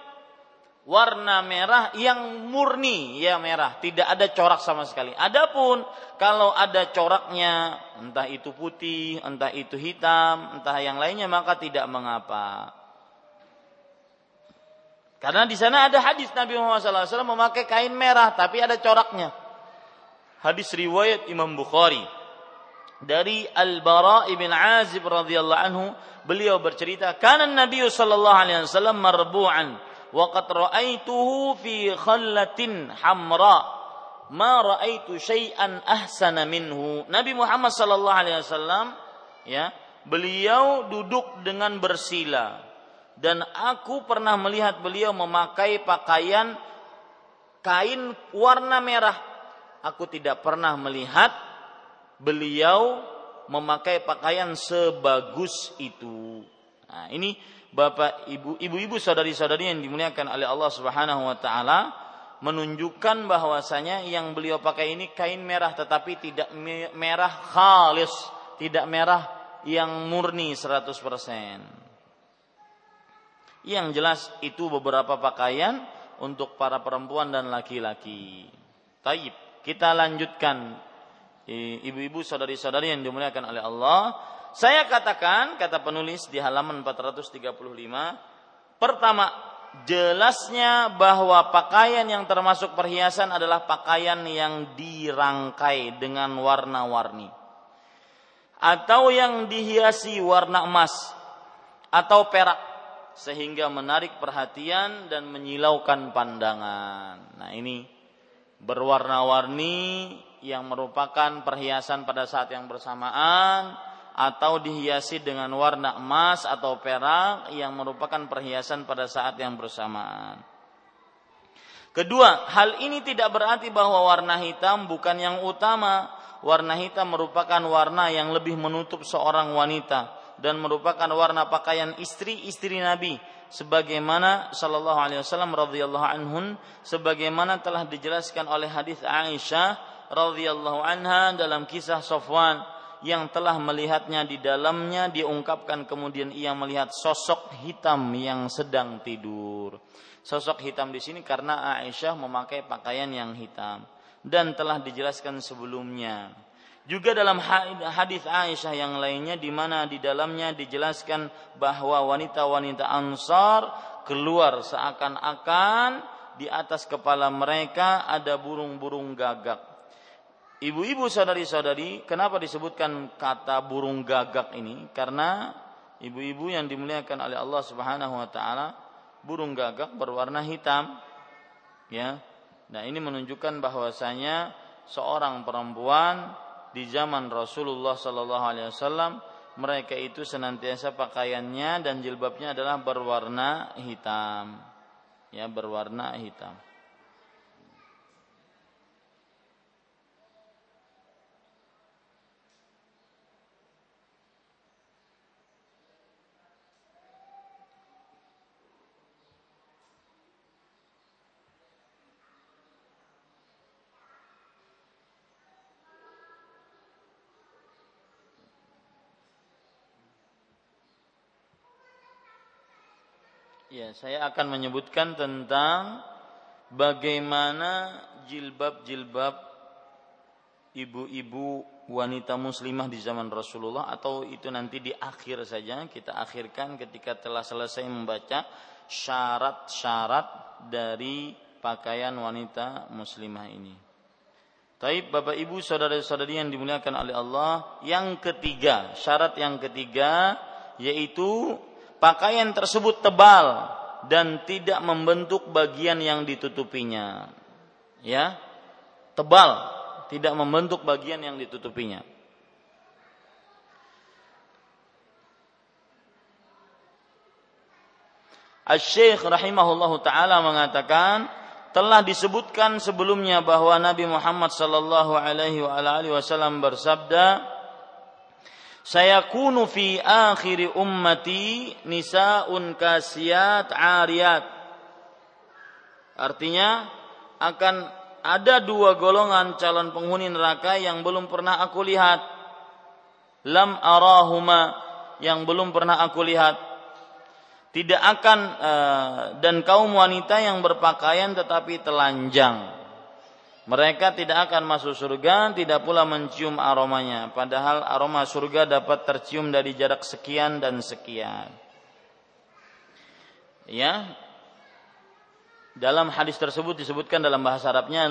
warna merah yang murni ya merah, tidak ada corak sama sekali. Adapun kalau ada coraknya, entah itu putih, entah itu hitam, entah yang lainnya maka tidak mengapa. Karena di sana ada hadis Nabi Muhammad SAW memakai kain merah tapi ada coraknya. Hadis riwayat Imam Bukhari dari Al Bara ibn Azib radhiyallahu anhu beliau bercerita kana Nabi sallallahu alaihi wasallam marbu'an wa qad ra'aituhu fi khallatin hamra. Ma ra'aitu syai'an ahsana minhu. Nabi Muhammad sallallahu alaihi wasallam ya beliau duduk dengan bersila. Dan aku pernah melihat beliau memakai pakaian kain warna merah. Aku tidak pernah melihat beliau memakai pakaian sebagus itu. Nah ini Bapak, Ibu, ibu-ibu, saudari-saudari yang dimuliakan oleh Allah Subhanahu wa taala menunjukkan bahwasanya yang beliau pakai ini kain merah tetapi tidak merah khalis, tidak merah yang murni 100%. Yang jelas itu beberapa pakaian untuk para perempuan dan laki-laki. Taib, kita lanjutkan ibu-ibu saudari-saudari yang dimuliakan oleh Allah saya katakan, kata penulis di halaman 435, pertama, jelasnya bahwa pakaian yang termasuk perhiasan adalah pakaian yang dirangkai dengan warna-warni. Atau yang dihiasi warna emas atau perak sehingga menarik perhatian dan menyilaukan pandangan. Nah, ini berwarna-warni yang merupakan perhiasan pada saat yang bersamaan atau dihiasi dengan warna emas atau perak yang merupakan perhiasan pada saat yang bersamaan. Kedua, hal ini tidak berarti bahwa warna hitam bukan yang utama. Warna hitam merupakan warna yang lebih menutup seorang wanita dan merupakan warna pakaian istri-istri Nabi sebagaimana sallallahu alaihi wasallam radhiyallahu anhun sebagaimana telah dijelaskan oleh hadis Aisyah radhiyallahu anha dalam kisah Sofwan yang telah melihatnya di dalamnya diungkapkan kemudian ia melihat sosok hitam yang sedang tidur. Sosok hitam di sini karena Aisyah memakai pakaian yang hitam dan telah dijelaskan sebelumnya. Juga dalam hadis Aisyah yang lainnya di mana di dalamnya dijelaskan bahwa wanita-wanita Ansar keluar seakan-akan di atas kepala mereka ada burung-burung gagak Ibu-ibu saudari-saudari, kenapa disebutkan kata burung gagak ini? Karena ibu-ibu yang dimuliakan oleh Allah Subhanahu wa taala, burung gagak berwarna hitam. Ya. Nah, ini menunjukkan bahwasanya seorang perempuan di zaman Rasulullah sallallahu alaihi wasallam mereka itu senantiasa pakaiannya dan jilbabnya adalah berwarna hitam. Ya, berwarna hitam. Ya, saya akan menyebutkan tentang bagaimana jilbab-jilbab ibu-ibu wanita muslimah di zaman Rasulullah atau itu nanti di akhir saja kita akhirkan ketika telah selesai membaca syarat-syarat dari pakaian wanita muslimah ini. Taib Bapak Ibu saudara-saudari yang dimuliakan oleh Allah, yang ketiga, syarat yang ketiga yaitu pakaian tersebut tebal dan tidak membentuk bagian yang ditutupinya. Ya. Tebal, tidak membentuk bagian yang ditutupinya. Asy-Syaikh rahimahullahu taala mengatakan telah disebutkan sebelumnya bahwa Nabi Muhammad sallallahu alaihi wasallam bersabda sayakunu fi akhir ummati nisaun kasiyat ariyat. Artinya akan ada dua golongan calon penghuni neraka yang belum pernah aku lihat. Lam arahuma yang belum pernah aku lihat. Tidak akan uh, dan kaum wanita yang berpakaian tetapi telanjang mereka tidak akan masuk surga, tidak pula mencium aromanya. Padahal aroma surga dapat tercium dari jarak sekian dan sekian. Ya. Dalam hadis tersebut disebutkan dalam bahasa Arabnya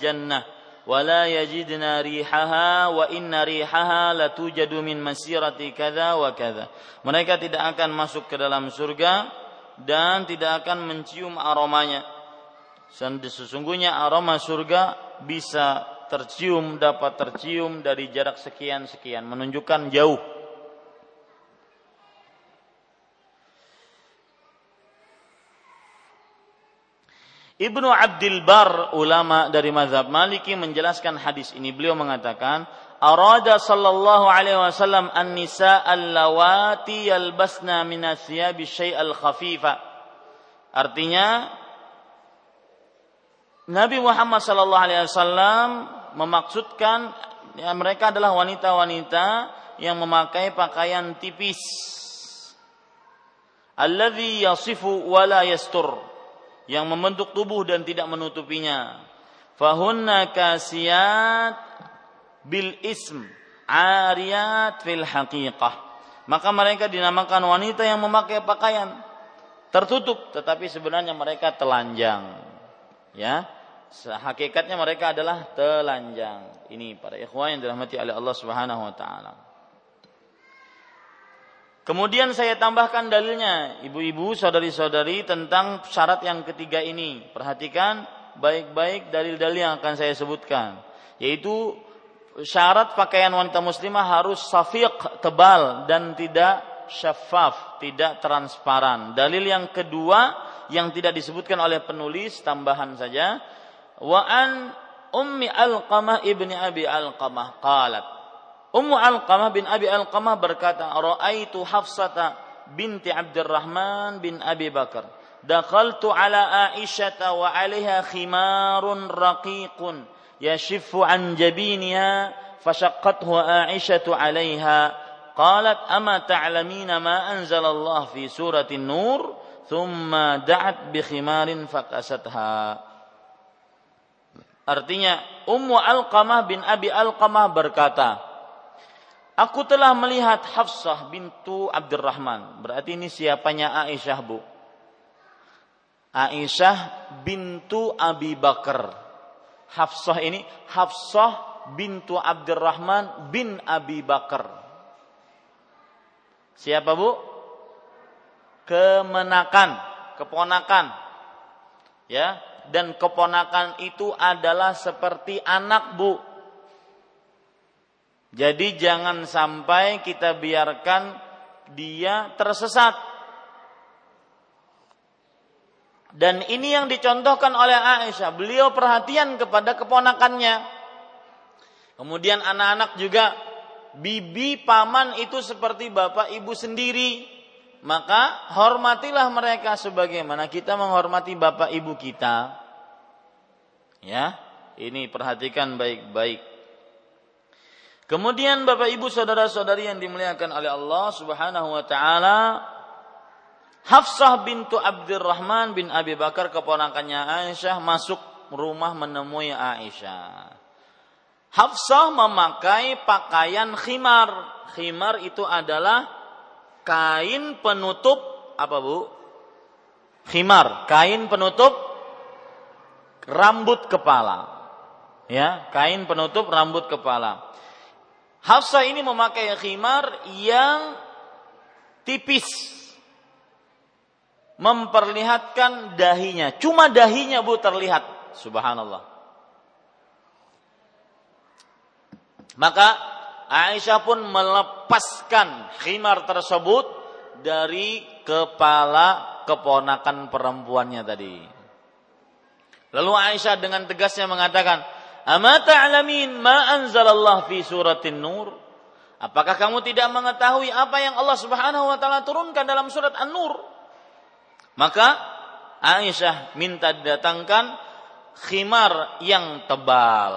jannah wa la yajidna rihaha wa inna rihaha latujadu min masirati kadza wa kadza. Mereka tidak akan masuk ke dalam surga dan tidak akan mencium aromanya Sesungguhnya aroma surga bisa tercium, dapat tercium dari jarak sekian-sekian, menunjukkan jauh. Ibnu Abdul Bar, ulama dari mazhab Maliki menjelaskan hadis ini. Beliau mengatakan, "Arada sallallahu alaihi wasallam an-nisa al-lawati yalbasna min asyabi syai'al khafifa." Artinya, Nabi Muhammad sallallahu alaihi wasallam memaksudkan ya, mereka adalah wanita-wanita yang memakai pakaian tipis. Alladhi yasifu wala yastur yang membentuk tubuh dan tidak menutupinya. Fahunna kasiyat bil ism ariyat fil haqiqah. Maka mereka dinamakan wanita yang memakai pakaian tertutup tetapi sebenarnya mereka telanjang ya hakikatnya mereka adalah telanjang ini para ikhwan yang dirahmati oleh Allah Subhanahu wa taala Kemudian saya tambahkan dalilnya, ibu-ibu, saudari-saudari tentang syarat yang ketiga ini. Perhatikan baik-baik dalil-dalil yang akan saya sebutkan, yaitu syarat pakaian wanita muslimah harus safiq, tebal dan tidak syafaf, tidak transparan. Dalil yang kedua yang tidak disebutkan oleh penulis tambahan saja. Wa an ummi alqamah ibni abi alqamah qalat. Ummu alqamah bin abi alqamah berkata raaitu hafsata binti abdurrahman bin abi bakar. Dakhaltu ala aisyata wa alaiha khimarun raqiqun yashiffu an jabiniha fashaqqathu aisyatu alaiha. Qalat ama ta'lamina ma anzalallah fi suratin nur thumma da'at bi khimarin fakasatha. Artinya Ummu Alqamah bin Abi Alqamah berkata, Aku telah melihat Hafsah bintu Abdurrahman. Berarti ini siapanya Aisyah, Bu? Aisyah bintu Abi Bakar. Hafsah ini Hafsah bintu Abdurrahman bin Abi Bakar. Siapa, Bu? Kemenakan, keponakan. Ya, dan keponakan itu adalah seperti anak, Bu. Jadi jangan sampai kita biarkan dia tersesat. Dan ini yang dicontohkan oleh Aisyah. Beliau perhatian kepada keponakannya. Kemudian anak-anak juga bibi paman itu seperti bapak ibu sendiri maka hormatilah mereka sebagaimana kita menghormati bapak ibu kita. Ya, ini perhatikan baik-baik. Kemudian Bapak Ibu saudara-saudari yang dimuliakan oleh Allah Subhanahu wa taala, Hafsah bintu Abdurrahman bin Abi Bakar keponakannya Aisyah masuk rumah menemui Aisyah. Hafsah memakai pakaian khimar. Khimar itu adalah kain penutup apa Bu? Khimar, kain penutup rambut kepala. Ya, kain penutup rambut kepala. Hafsa ini memakai khimar yang tipis. Memperlihatkan dahinya. Cuma dahinya Bu terlihat. Subhanallah. Maka Aisyah pun melepaskan khimar tersebut dari kepala keponakan perempuannya tadi. Lalu Aisyah dengan tegasnya mengatakan, "Ama ta'lamin ma anzalallah fi suratin nur?" Apakah kamu tidak mengetahui apa yang Allah Subhanahu wa taala turunkan dalam surat An-Nur? Maka Aisyah minta didatangkan khimar yang tebal.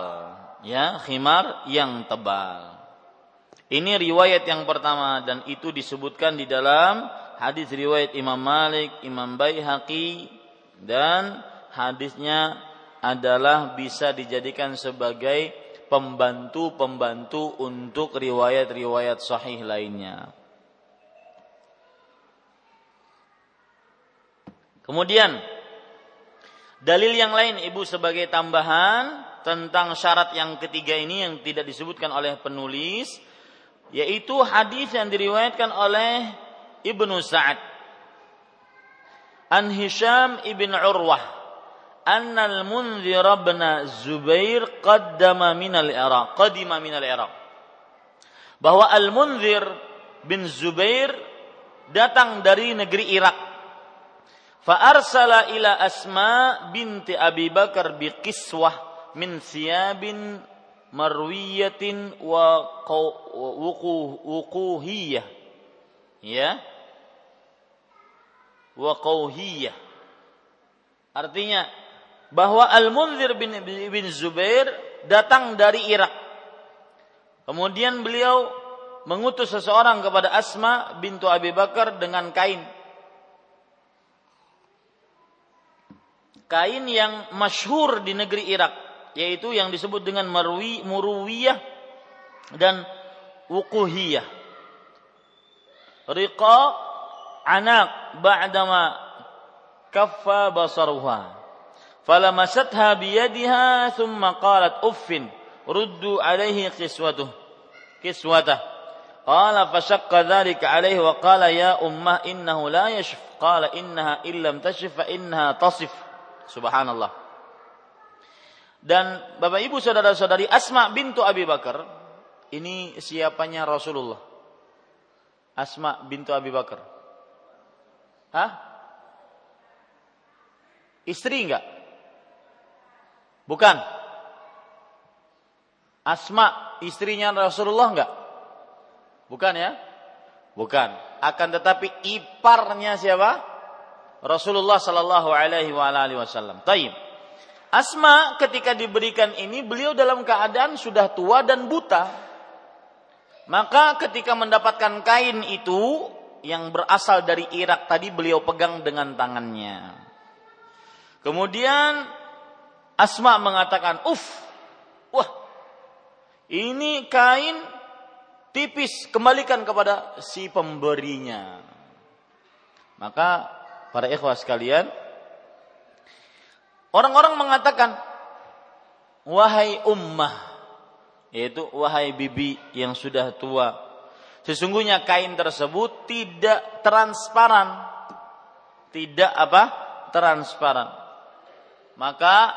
Ya, khimar yang tebal. Ini riwayat yang pertama dan itu disebutkan di dalam hadis riwayat Imam Malik, Imam Baihaqi dan hadisnya adalah bisa dijadikan sebagai pembantu-pembantu untuk riwayat-riwayat sahih lainnya. Kemudian dalil yang lain Ibu sebagai tambahan tentang syarat yang ketiga ini yang tidak disebutkan oleh penulis yaitu hadis yang diriwayatkan oleh Ibnu Sa'ad An Hisham ibn Urwah anna al-Munzir bin Zubair qaddama min al-Iraq, qadima min al-Iraq. Bahwa Al-Munzir bin Zubair datang dari negeri Irak. Fa arsala ila Asma binti Abi Bakar bi qiswah min siyabin marwiyatin wa wuquhiyah. Ya. Wa qauhiyah. Artinya bahwa Al-Munzir bin, bin Zubair datang dari Irak. Kemudian beliau mengutus seseorang kepada Asma bintu Abi Bakar dengan kain. Kain yang masyhur di negeri Irak, yaitu yang disebut dengan marwi, muruwiyah dan wukuhiyah. Riqa anak ba'dama kaffa basaruha. Falamasatha biyadiha thumma qalat uffin ruddu alaihi kiswatuh. Kiswatah. Qala fashakka dhalika alaihi wa qala ya ummah innahu la yashf. Qala innaha illam tashif fa innaha tasif. Subhanallah dan Bapak Ibu saudara-saudari Asma bintu Abi Bakar ini siapanya Rasulullah Asma bintu Abi Bakar Hah? Istri enggak? Bukan. Asma istrinya Rasulullah enggak? Bukan ya? Bukan. Akan tetapi iparnya siapa? Rasulullah sallallahu alaihi wasallam. Taib. Asma ketika diberikan ini beliau dalam keadaan sudah tua dan buta. Maka ketika mendapatkan kain itu yang berasal dari Irak tadi beliau pegang dengan tangannya. Kemudian Asma mengatakan, "Uf. Wah. Ini kain tipis, kembalikan kepada si pemberinya." Maka para ikhwah sekalian, orang-orang mengatakan, "Wahai ummah," yaitu wahai bibi yang sudah tua, sesungguhnya kain tersebut tidak transparan. Tidak apa? Transparan. Maka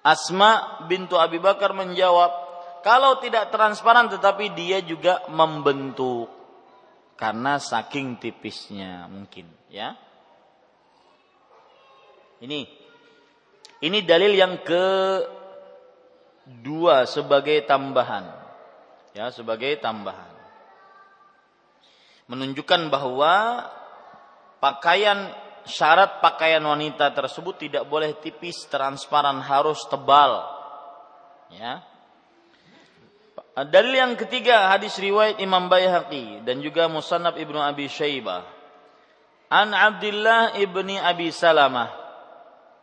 Asma bintu Abi Bakar menjawab, kalau tidak transparan tetapi dia juga membentuk karena saking tipisnya mungkin, ya. Ini ini dalil yang ke dua sebagai tambahan. Ya, sebagai tambahan. Menunjukkan bahwa pakaian syarat pakaian wanita tersebut tidak boleh tipis, transparan, harus tebal. Ya. Dalil yang ketiga hadis riwayat Imam Baihaqi dan juga Musannaf Ibnu Abi Syaibah. An Abdullah ibni Abi Salamah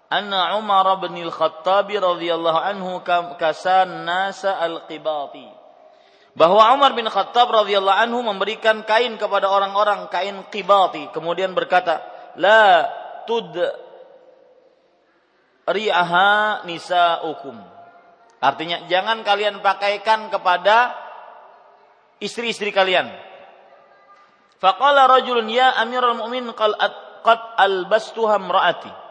anna Umar bin Al-Khattab radhiyallahu anhu kasan nasa al-qibati bahwa Umar bin Khattab radhiyallahu anhu memberikan kain kepada orang-orang kain qibati kemudian berkata la tud ri'aha nisa'ukum. Artinya jangan kalian pakaikan kepada istri-istri kalian. Faqala rajulun ya Amirul Mu'min qad albastuha imraati.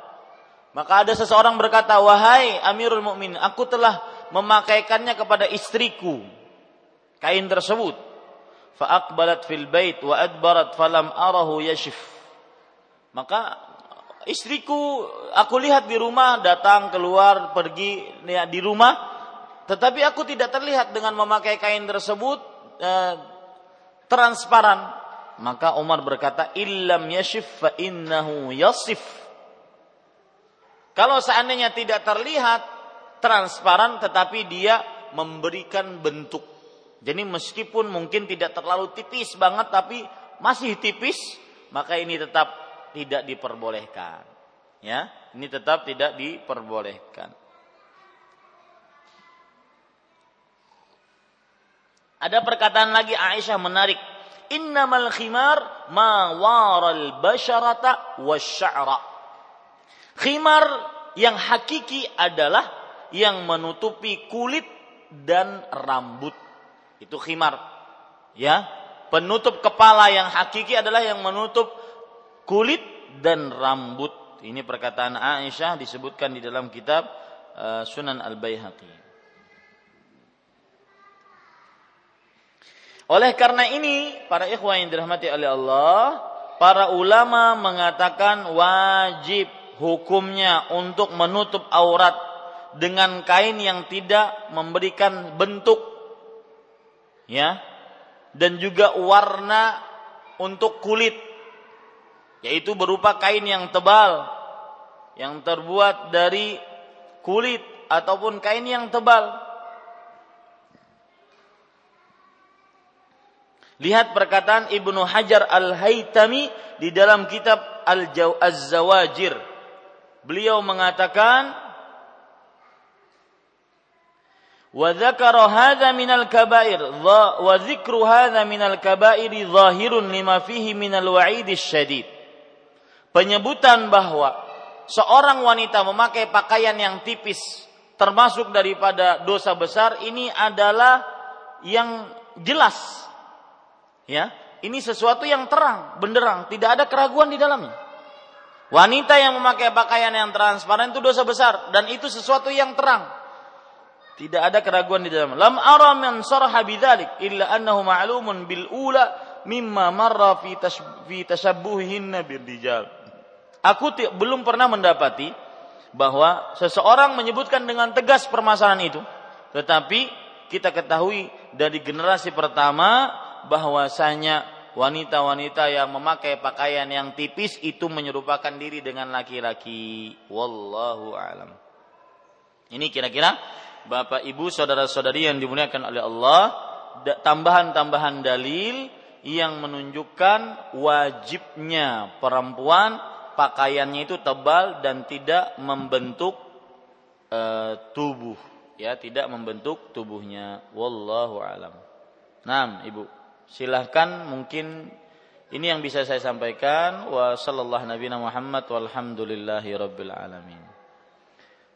Maka ada seseorang berkata, "Wahai Amirul Mukmin, aku telah memakaikannya kepada istriku." Kain tersebut. Fa aqbalat fil bait wa adbarat falam arahu yashif. Maka istriku aku lihat di rumah datang keluar pergi ya, di rumah tetapi aku tidak terlihat dengan memakai kain tersebut eh, transparan. Maka Umar berkata, "Illam yashif fa innahu yasif." Kalau seandainya tidak terlihat transparan tetapi dia memberikan bentuk. Jadi meskipun mungkin tidak terlalu tipis banget tapi masih tipis, maka ini tetap tidak diperbolehkan. Ya, ini tetap tidak diperbolehkan. Ada perkataan lagi Aisyah menarik. Innamal khimar ma waral basharata wasya'ra. Khimar yang hakiki adalah yang menutupi kulit dan rambut. Itu khimar. Ya, penutup kepala yang hakiki adalah yang menutup kulit dan rambut. Ini perkataan Aisyah disebutkan di dalam kitab uh, Sunan Al-Baihaqi. Oleh karena ini, para ikhwan yang dirahmati oleh Allah, para ulama mengatakan wajib hukumnya untuk menutup aurat dengan kain yang tidak memberikan bentuk ya dan juga warna untuk kulit yaitu berupa kain yang tebal yang terbuat dari kulit ataupun kain yang tebal Lihat perkataan Ibnu Hajar Al-Haytami di dalam kitab Al-Zawajir. Beliau mengatakan wa dzakara hadza minal kabair wa dzikru hadza minal kabair zahirun lima fihi minal wa'id syadid. Penyebutan bahwa seorang wanita memakai pakaian yang tipis termasuk daripada dosa besar ini adalah yang jelas Ya, ini sesuatu yang terang, benderang, tidak ada keraguan di dalamnya. Wanita yang memakai pakaian yang transparan itu dosa besar dan itu sesuatu yang terang. Tidak ada keraguan di dalamnya. Lam ara man sarha bidzalik illa annahu ma'lumun bil ula mimma marra fi fi tashabbuhinna bil rijal. Aku belum pernah mendapati bahwa seseorang menyebutkan dengan tegas permasalahan itu, tetapi kita ketahui dari generasi pertama bahwasanya wanita-wanita yang memakai pakaian yang tipis itu menyerupakan diri dengan laki-laki. Wallahu alam. Ini kira-kira Bapak Ibu saudara-saudari yang dimuliakan oleh Allah tambahan-tambahan dalil yang menunjukkan wajibnya perempuan pakaiannya itu tebal dan tidak membentuk e, tubuh ya tidak membentuk tubuhnya wallahu alam. Nah, Ibu silahkan mungkin ini yang bisa saya sampaikan wa sallallahu nabi Muhammad walhamdulillahi rabbil alamin.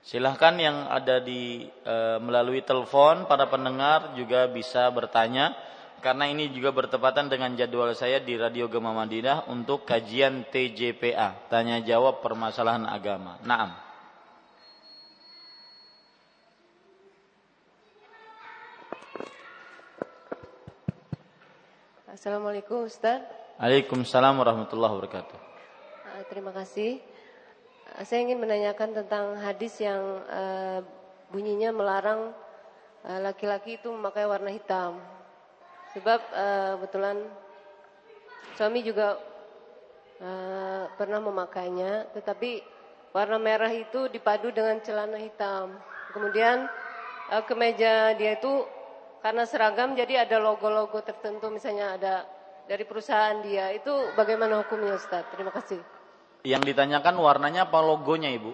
Silahkan yang ada di e, melalui telepon para pendengar juga bisa bertanya karena ini juga bertepatan dengan jadwal saya di Radio Gema Madinah untuk kajian TJPA, tanya jawab permasalahan agama. Naam. Assalamualaikum Ustaz. Waalaikumsalam warahmatullahi wabarakatuh. Uh, terima kasih. Uh, saya ingin menanyakan tentang hadis yang uh, bunyinya melarang laki-laki itu memakai warna hitam. Sebab kebetulan suami juga pernah memakainya, tetapi warna merah itu dipadu dengan celana hitam. Kemudian kemeja dia itu karena seragam jadi ada logo-logo tertentu misalnya ada dari perusahaan dia itu bagaimana hukumnya Ustaz? Terima kasih. Yang ditanyakan warnanya apa logonya Ibu?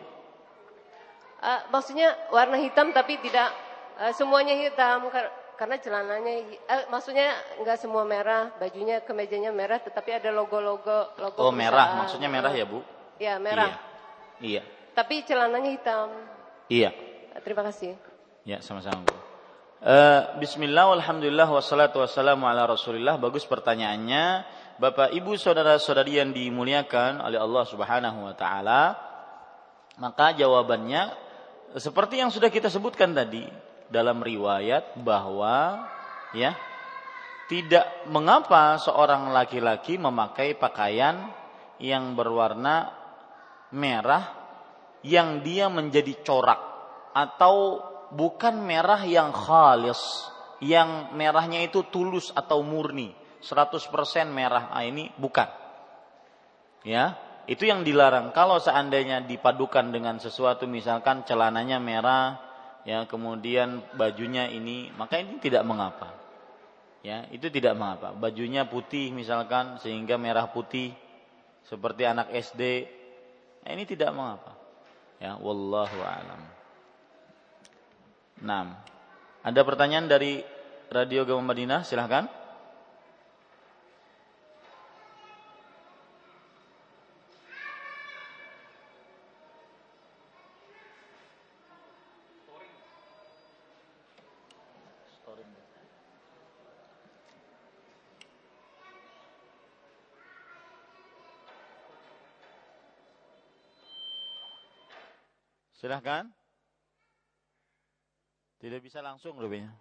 Uh, maksudnya warna hitam tapi tidak uh, semuanya hitam karena celananya uh, maksudnya enggak semua merah, bajunya kemejanya merah tetapi ada logo-logo logo Oh, merah, maksudnya merah ya, Bu? Ya, merah. Iya. iya. Tapi celananya hitam. Iya. Terima kasih. Ya, sama-sama, Bu. Uh, Bismillah, Alhamdulillah, wassalatu wassalamu ala rasulillah. Bagus pertanyaannya. Bapak, Ibu, Saudara-saudari yang dimuliakan oleh Allah subhanahu wa ta'ala. Maka jawabannya, seperti yang sudah kita sebutkan tadi. Dalam riwayat bahwa, ya, tidak mengapa seorang laki-laki memakai pakaian yang berwarna merah yang dia menjadi corak atau bukan merah yang khalis, yang merahnya itu tulus atau murni, 100% merah. Ah ini bukan. Ya, itu yang dilarang. Kalau seandainya dipadukan dengan sesuatu misalkan celananya merah, ya kemudian bajunya ini, maka ini tidak mengapa. Ya, itu tidak mengapa. Bajunya putih misalkan sehingga merah putih seperti anak SD, nah, ini tidak mengapa. Ya, wallahu alam. Nah, ada pertanyaan dari Radio Gama Madinah, silahkan. Silahkan. Tidak bisa langsung lebihnya.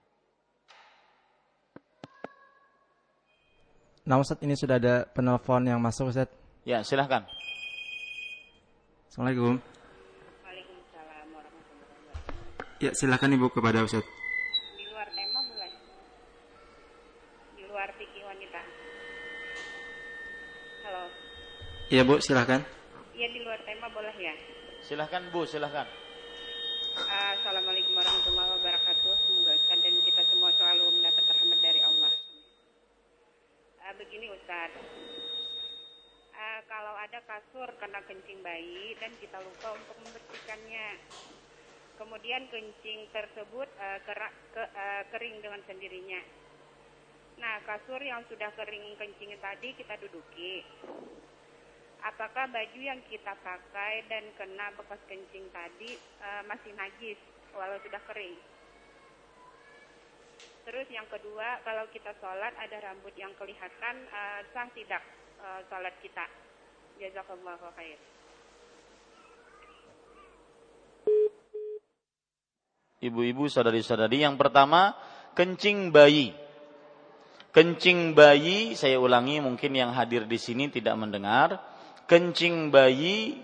Nah Ustaz ini sudah ada penelpon yang masuk Ustaz. Ya silahkan. Assalamualaikum. Waalaikumsalam warahmatullahi wabarakatuh. Ya silakan Ibu kepada Ustaz. Di luar tema boleh? Di luar fikih wanita. Halo. Iya Bu silakan. Iya di luar tema boleh ya? Silahkan Bu, silahkan. Assalamualaikum warahmatullahi wabarakatuh. Semoga Ustaz dan kita semua selalu mendapat rahmat dari Allah. Uh, begini Ustaz. Uh, kalau ada kasur kena kencing bayi dan kita lupa untuk membersihkannya. Kemudian kencing tersebut uh, kerak, ke, uh, kering dengan sendirinya. Nah, kasur yang sudah kering kencingnya tadi kita duduki apakah baju yang kita pakai dan kena bekas kencing tadi uh, masih najis walau sudah kering. Terus yang kedua, kalau kita sholat ada rambut yang kelihatan uh, sah tidak uh, sholat kita. Jazakallah khair. Ibu-ibu, saudari-saudari, yang pertama kencing bayi. Kencing bayi, saya ulangi mungkin yang hadir di sini tidak mendengar kencing bayi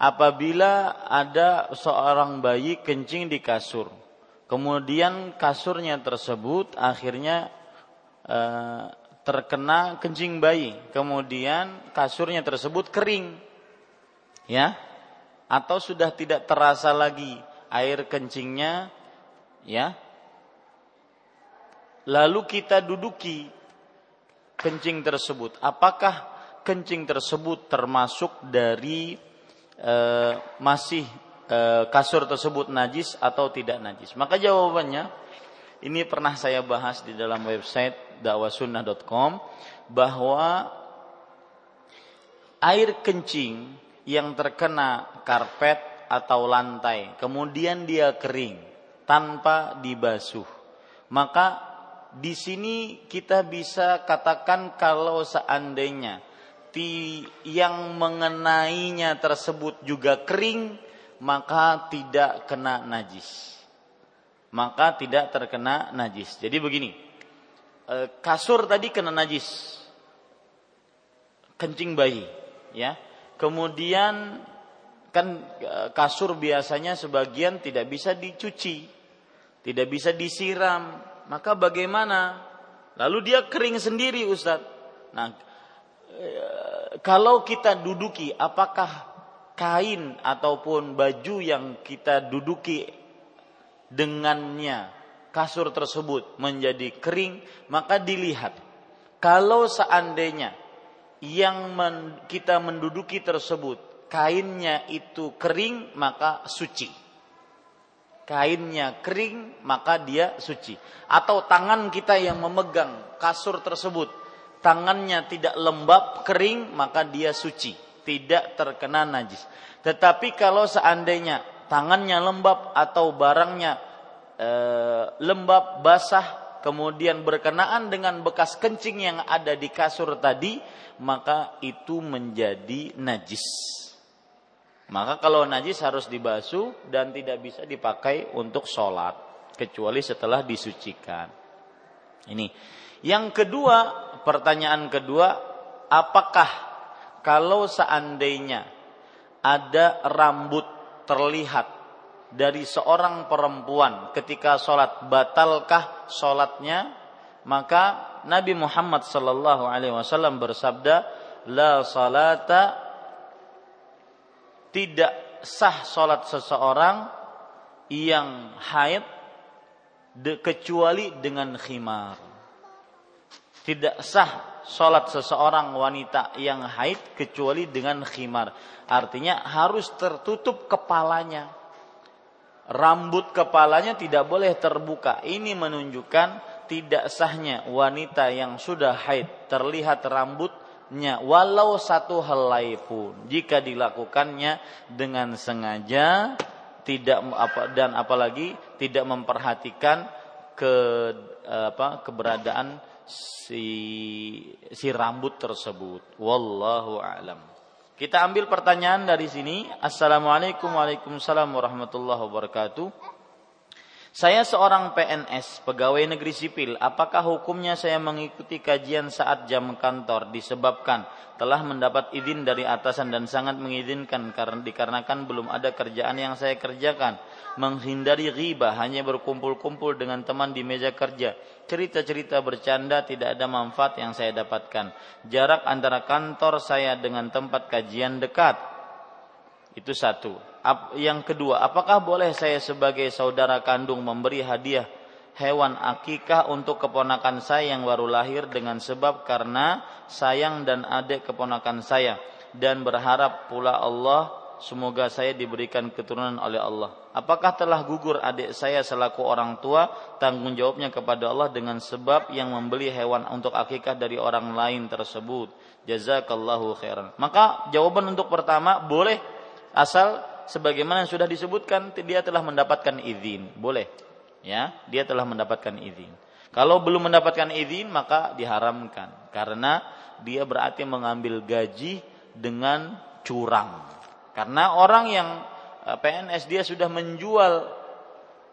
apabila ada seorang bayi kencing di kasur. Kemudian kasurnya tersebut akhirnya e, terkena kencing bayi. Kemudian kasurnya tersebut kering. Ya. Atau sudah tidak terasa lagi air kencingnya ya. Lalu kita duduki kencing tersebut. Apakah kencing tersebut termasuk dari e, masih e, kasur tersebut najis atau tidak najis? Maka jawabannya ini pernah saya bahas di dalam website dakwasunnah.com bahwa air kencing yang terkena karpet atau lantai kemudian dia kering tanpa dibasuh maka di sini kita bisa katakan kalau seandainya bukti yang mengenainya tersebut juga kering, maka tidak kena najis. Maka tidak terkena najis. Jadi begini, e, kasur tadi kena najis, kencing bayi, ya. Kemudian kan e, kasur biasanya sebagian tidak bisa dicuci, tidak bisa disiram. Maka bagaimana? Lalu dia kering sendiri, Ustadz. Nah, kalau kita duduki apakah kain ataupun baju yang kita duduki dengannya kasur tersebut menjadi kering maka dilihat kalau seandainya yang men, kita menduduki tersebut kainnya itu kering maka suci kainnya kering maka dia suci atau tangan kita yang memegang kasur tersebut tangannya tidak lembab, kering, maka dia suci, tidak terkena najis. Tetapi kalau seandainya tangannya lembab atau barangnya e, lembab, basah, kemudian berkenaan dengan bekas kencing yang ada di kasur tadi, maka itu menjadi najis. Maka kalau najis harus dibasuh dan tidak bisa dipakai untuk sholat, kecuali setelah disucikan. Ini. Yang kedua, pertanyaan kedua, apakah kalau seandainya ada rambut terlihat dari seorang perempuan ketika sholat batalkah sholatnya maka Nabi Muhammad sallallahu alaihi wasallam bersabda la salata tidak sah sholat seseorang yang haid de, kecuali dengan khimar. Tidak sah sholat seseorang wanita yang haid kecuali dengan khimar. Artinya harus tertutup kepalanya. Rambut kepalanya tidak boleh terbuka. Ini menunjukkan tidak sahnya wanita yang sudah haid. Terlihat rambutnya walau satu helai pun jika dilakukannya dengan sengaja tidak apa dan apalagi tidak memperhatikan ke apa keberadaan si si rambut tersebut wallahu alam kita ambil pertanyaan dari sini. Assalamualaikum warahmatullahi wabarakatuh. Saya seorang PNS, pegawai negeri sipil. Apakah hukumnya saya mengikuti kajian saat jam kantor disebabkan telah mendapat izin dari atasan dan sangat mengizinkan karena dikarenakan belum ada kerjaan yang saya kerjakan menghindari riba hanya berkumpul-kumpul dengan teman di meja kerja. Cerita-cerita bercanda tidak ada manfaat yang saya dapatkan. Jarak antara kantor saya dengan tempat kajian dekat. Itu satu. Yang kedua, apakah boleh saya sebagai saudara kandung memberi hadiah hewan akikah untuk keponakan saya yang baru lahir dengan sebab karena sayang dan adik keponakan saya dan berharap pula Allah semoga saya diberikan keturunan oleh Allah. Apakah telah gugur adik saya selaku orang tua? Tanggung jawabnya kepada Allah dengan sebab yang membeli hewan untuk akikah dari orang lain tersebut. Jazakallahu khairan. Maka jawaban untuk pertama boleh asal sebagaimana yang sudah disebutkan dia telah mendapatkan izin. Boleh. Ya, dia telah mendapatkan izin. Kalau belum mendapatkan izin maka diharamkan karena dia berarti mengambil gaji dengan curang. Karena orang yang eh, PNS dia sudah menjual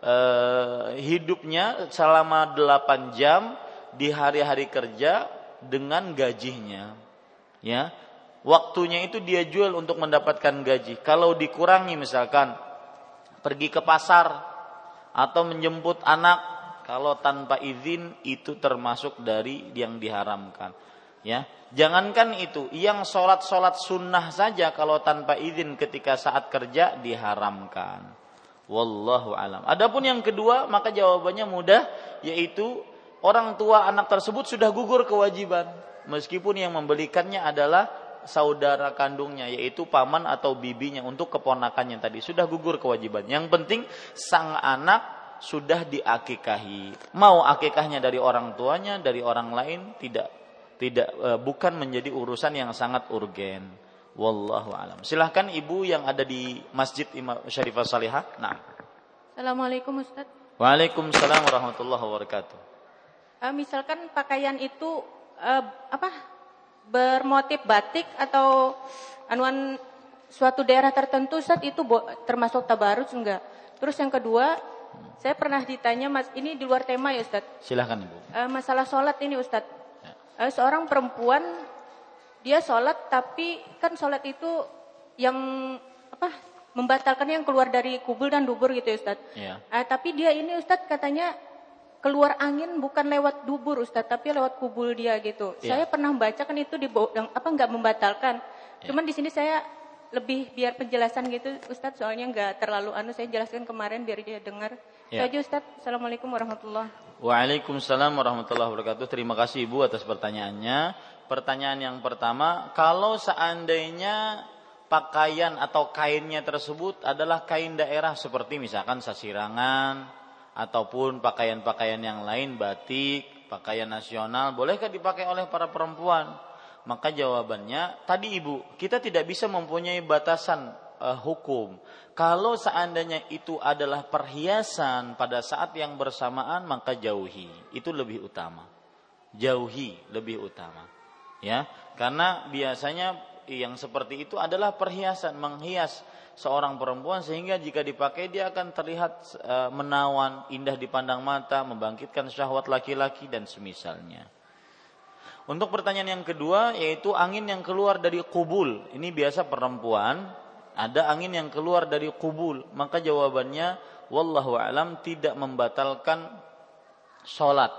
eh, hidupnya selama 8 jam di hari-hari kerja dengan gajinya. Ya. Waktunya itu dia jual untuk mendapatkan gaji. Kalau dikurangi misalkan pergi ke pasar atau menjemput anak kalau tanpa izin itu termasuk dari yang diharamkan. Ya, jangankan itu, yang sholat-sholat sunnah saja kalau tanpa izin ketika saat kerja diharamkan. Wallahu alam. Adapun yang kedua, maka jawabannya mudah, yaitu orang tua anak tersebut sudah gugur kewajiban, meskipun yang membelikannya adalah saudara kandungnya, yaitu paman atau bibinya untuk keponakannya tadi sudah gugur kewajiban. Yang penting sang anak sudah diakikahi. Mau akikahnya dari orang tuanya, dari orang lain tidak tidak e, bukan menjadi urusan yang sangat urgen. Wallahu alam. Silahkan ibu yang ada di Masjid Imam Syarifah Salihah. Nah. Assalamualaikum Ustaz. Waalaikumsalam warahmatullahi wabarakatuh. Uh, misalkan pakaian itu uh, apa bermotif batik atau anuan suatu daerah tertentu Ustaz itu termasuk tabarus enggak? Terus yang kedua, saya pernah ditanya Mas, ini di luar tema ya Ustaz. Silahkan Ibu. Uh, masalah sholat ini Ustaz uh, seorang perempuan dia sholat tapi kan sholat itu yang apa membatalkan yang keluar dari kubul dan dubur gitu ya Ustaz. Yeah. Uh, tapi dia ini Ustaz katanya keluar angin bukan lewat dubur Ustaz tapi lewat kubul dia gitu. Yeah. Saya pernah membaca kan itu di apa nggak membatalkan. Yeah. Cuman di sini saya lebih biar penjelasan gitu Ustaz soalnya nggak terlalu anu saya jelaskan kemarin biar dia dengar. Ya. Itu aja Ustaz. Assalamualaikum warahmatullahi Waalaikumsalam warahmatullahi wabarakatuh. Terima kasih Ibu atas pertanyaannya. Pertanyaan yang pertama, kalau seandainya pakaian atau kainnya tersebut adalah kain daerah seperti misalkan sasirangan ataupun pakaian-pakaian yang lain batik, pakaian nasional, bolehkah dipakai oleh para perempuan? Maka jawabannya tadi Ibu, kita tidak bisa mempunyai batasan uh, hukum. Kalau seandainya itu adalah perhiasan pada saat yang bersamaan maka jauhi. Itu lebih utama. Jauhi lebih utama. Ya, karena biasanya yang seperti itu adalah perhiasan menghias seorang perempuan sehingga jika dipakai dia akan terlihat uh, menawan, indah dipandang mata, membangkitkan syahwat laki-laki dan semisalnya. Untuk pertanyaan yang kedua yaitu angin yang keluar dari kubul. Ini biasa perempuan Ada angin yang keluar dari kubul, maka jawabannya wallahu alam tidak membatalkan sholat.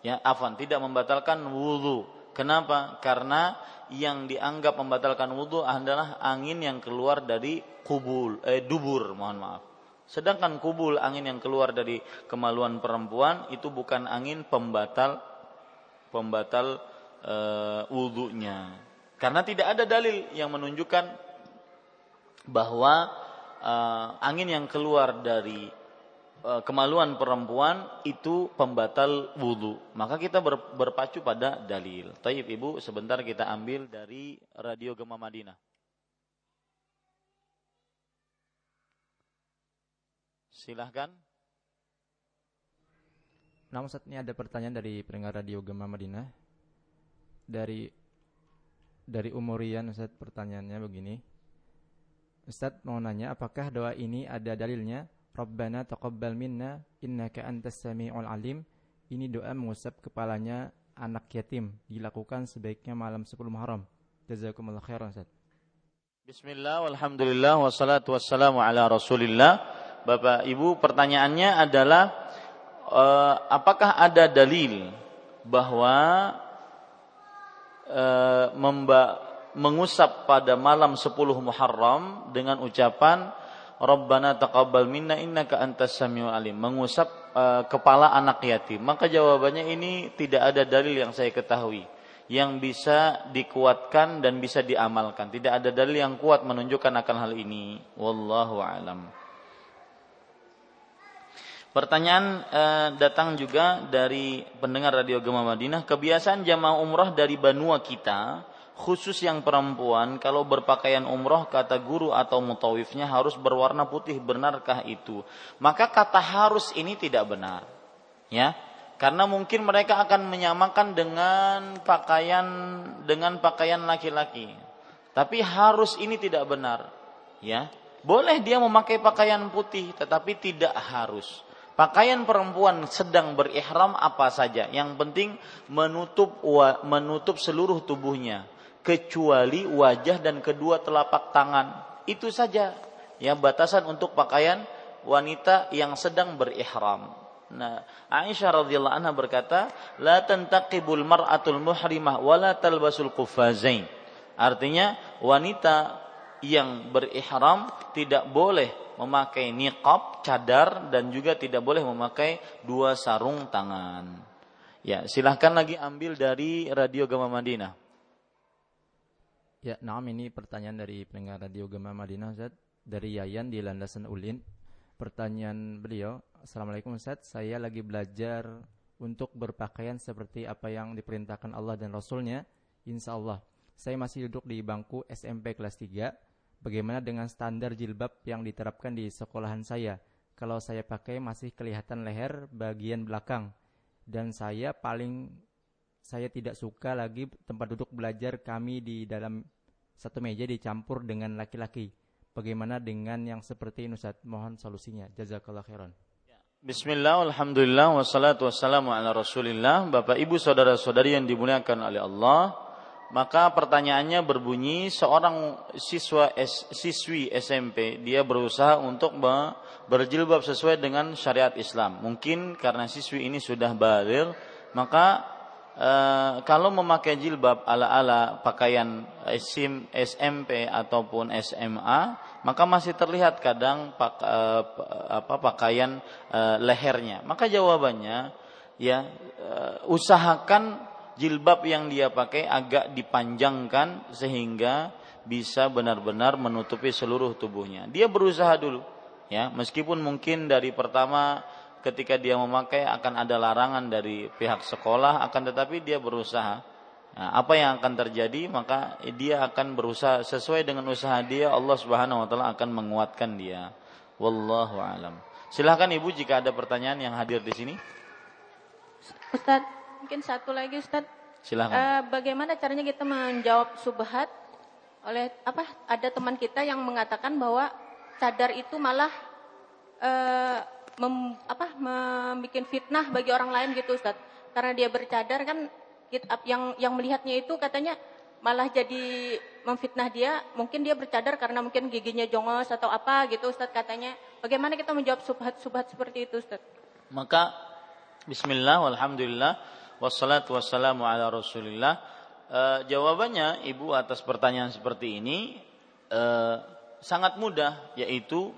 Ya, afan tidak membatalkan wudhu. Kenapa? Karena yang dianggap membatalkan wudhu adalah angin yang keluar dari kubul, eh, dubur, mohon maaf. Sedangkan kubul angin yang keluar dari kemaluan perempuan itu bukan angin pembatal pembatal e, wudhunya. Karena tidak ada dalil yang menunjukkan bahwa e, angin yang keluar dari kemaluan perempuan itu pembatal wudhu. Maka kita ber, berpacu pada dalil. Taib ibu, sebentar kita ambil dari radio Gema Madinah. Silahkan. Namun saat ini ada pertanyaan dari pendengar radio Gema Madinah. Dari dari Umurian Ustaz pertanyaannya begini. Ustaz mau nanya apakah doa ini ada dalilnya? Rabbana taqabbal minna innaka antas samiul alim. Ini doa mengusap kepalanya anak yatim dilakukan sebaiknya malam 10 Muharram. Jazakumullah khairan Ustaz. Bismillah walhamdulillah wassalatu wassalamu ala Rasulillah. Bapak Ibu, pertanyaannya adalah uh, apakah ada dalil bahwa uh, memba, mengusap pada malam 10 Muharram dengan ucapan Rabbana taqabbal minna innaka antas samiul alim. Mengusap uh, kepala anak yatim. Maka jawabannya ini tidak ada dalil yang saya ketahui yang bisa dikuatkan dan bisa diamalkan. Tidak ada dalil yang kuat menunjukkan akan hal ini. Wallahu alam. Pertanyaan eh, datang juga dari pendengar Radio Gema Madinah. Kebiasaan jamaah umroh dari Banua kita, khusus yang perempuan, kalau berpakaian umroh kata guru atau mutawifnya harus berwarna putih. Benarkah itu? Maka kata harus ini tidak benar. Ya, karena mungkin mereka akan menyamakan dengan pakaian dengan pakaian laki-laki. Tapi harus ini tidak benar. Ya, boleh dia memakai pakaian putih, tetapi tidak harus. Pakaian perempuan sedang berihram apa saja, yang penting menutup menutup seluruh tubuhnya kecuali wajah dan kedua telapak tangan. Itu saja ya batasan untuk pakaian wanita yang sedang berihram. Nah, Aisyah radhiyallahu anha berkata, "La tantaqibul mar'atul muhrimah wa la talbasul qufazain." Artinya, wanita yang berihram tidak boleh memakai niqab, cadar dan juga tidak boleh memakai dua sarung tangan. Ya, silahkan lagi ambil dari Radio Gama Madinah. Ya, nah ini pertanyaan dari pendengar Radio Gama Madinah Ustaz dari Yayan di Landasan Ulin. Pertanyaan beliau, Assalamualaikum Ustaz, saya lagi belajar untuk berpakaian seperti apa yang diperintahkan Allah dan Rasulnya. Insya Allah, saya masih duduk di bangku SMP kelas 3 Bagaimana dengan standar jilbab yang diterapkan di sekolahan saya? Kalau saya pakai masih kelihatan leher bagian belakang dan saya paling saya tidak suka lagi tempat duduk belajar kami di dalam satu meja dicampur dengan laki-laki. Bagaimana dengan yang seperti ini Ustaz? Mohon solusinya. Jazakallah khairan. Ya. Bismillah, alhamdulillah, wassalatu wassalamu ala rasulillah Bapak ibu saudara-saudari yang dimuliakan oleh Allah maka pertanyaannya berbunyi seorang siswa siswi SMP dia berusaha untuk berjilbab sesuai dengan syariat Islam. Mungkin karena siswi ini sudah balir, maka e, kalau memakai jilbab ala-ala pakaian SIM, SMP ataupun SMA, maka masih terlihat kadang pak, e, apa pakaian e, lehernya. Maka jawabannya ya usahakan jilbab yang dia pakai agak dipanjangkan sehingga bisa benar-benar menutupi seluruh tubuhnya. Dia berusaha dulu, ya, meskipun mungkin dari pertama ketika dia memakai akan ada larangan dari pihak sekolah, akan tetapi dia berusaha. Nah, apa yang akan terjadi maka dia akan berusaha sesuai dengan usaha dia Allah Subhanahu wa taala akan menguatkan dia. Wallahu alam. Silahkan Ibu jika ada pertanyaan yang hadir di sini. Ustaz, mungkin satu lagi Ustaz. Silahkan. Uh, bagaimana caranya kita menjawab subhat oleh apa? Ada teman kita yang mengatakan bahwa cadar itu malah uh, mem, apa membuat fitnah bagi orang lain gitu Ustaz. Karena dia bercadar kan yang yang melihatnya itu katanya malah jadi memfitnah dia, mungkin dia bercadar karena mungkin giginya jongos atau apa gitu Ustaz katanya. Bagaimana kita menjawab subhat-subhat seperti itu Ustaz? Maka bismillah walhamdulillah wassalatu wassalamu ala Rasulillah. E, jawabannya Ibu atas pertanyaan seperti ini e, sangat mudah yaitu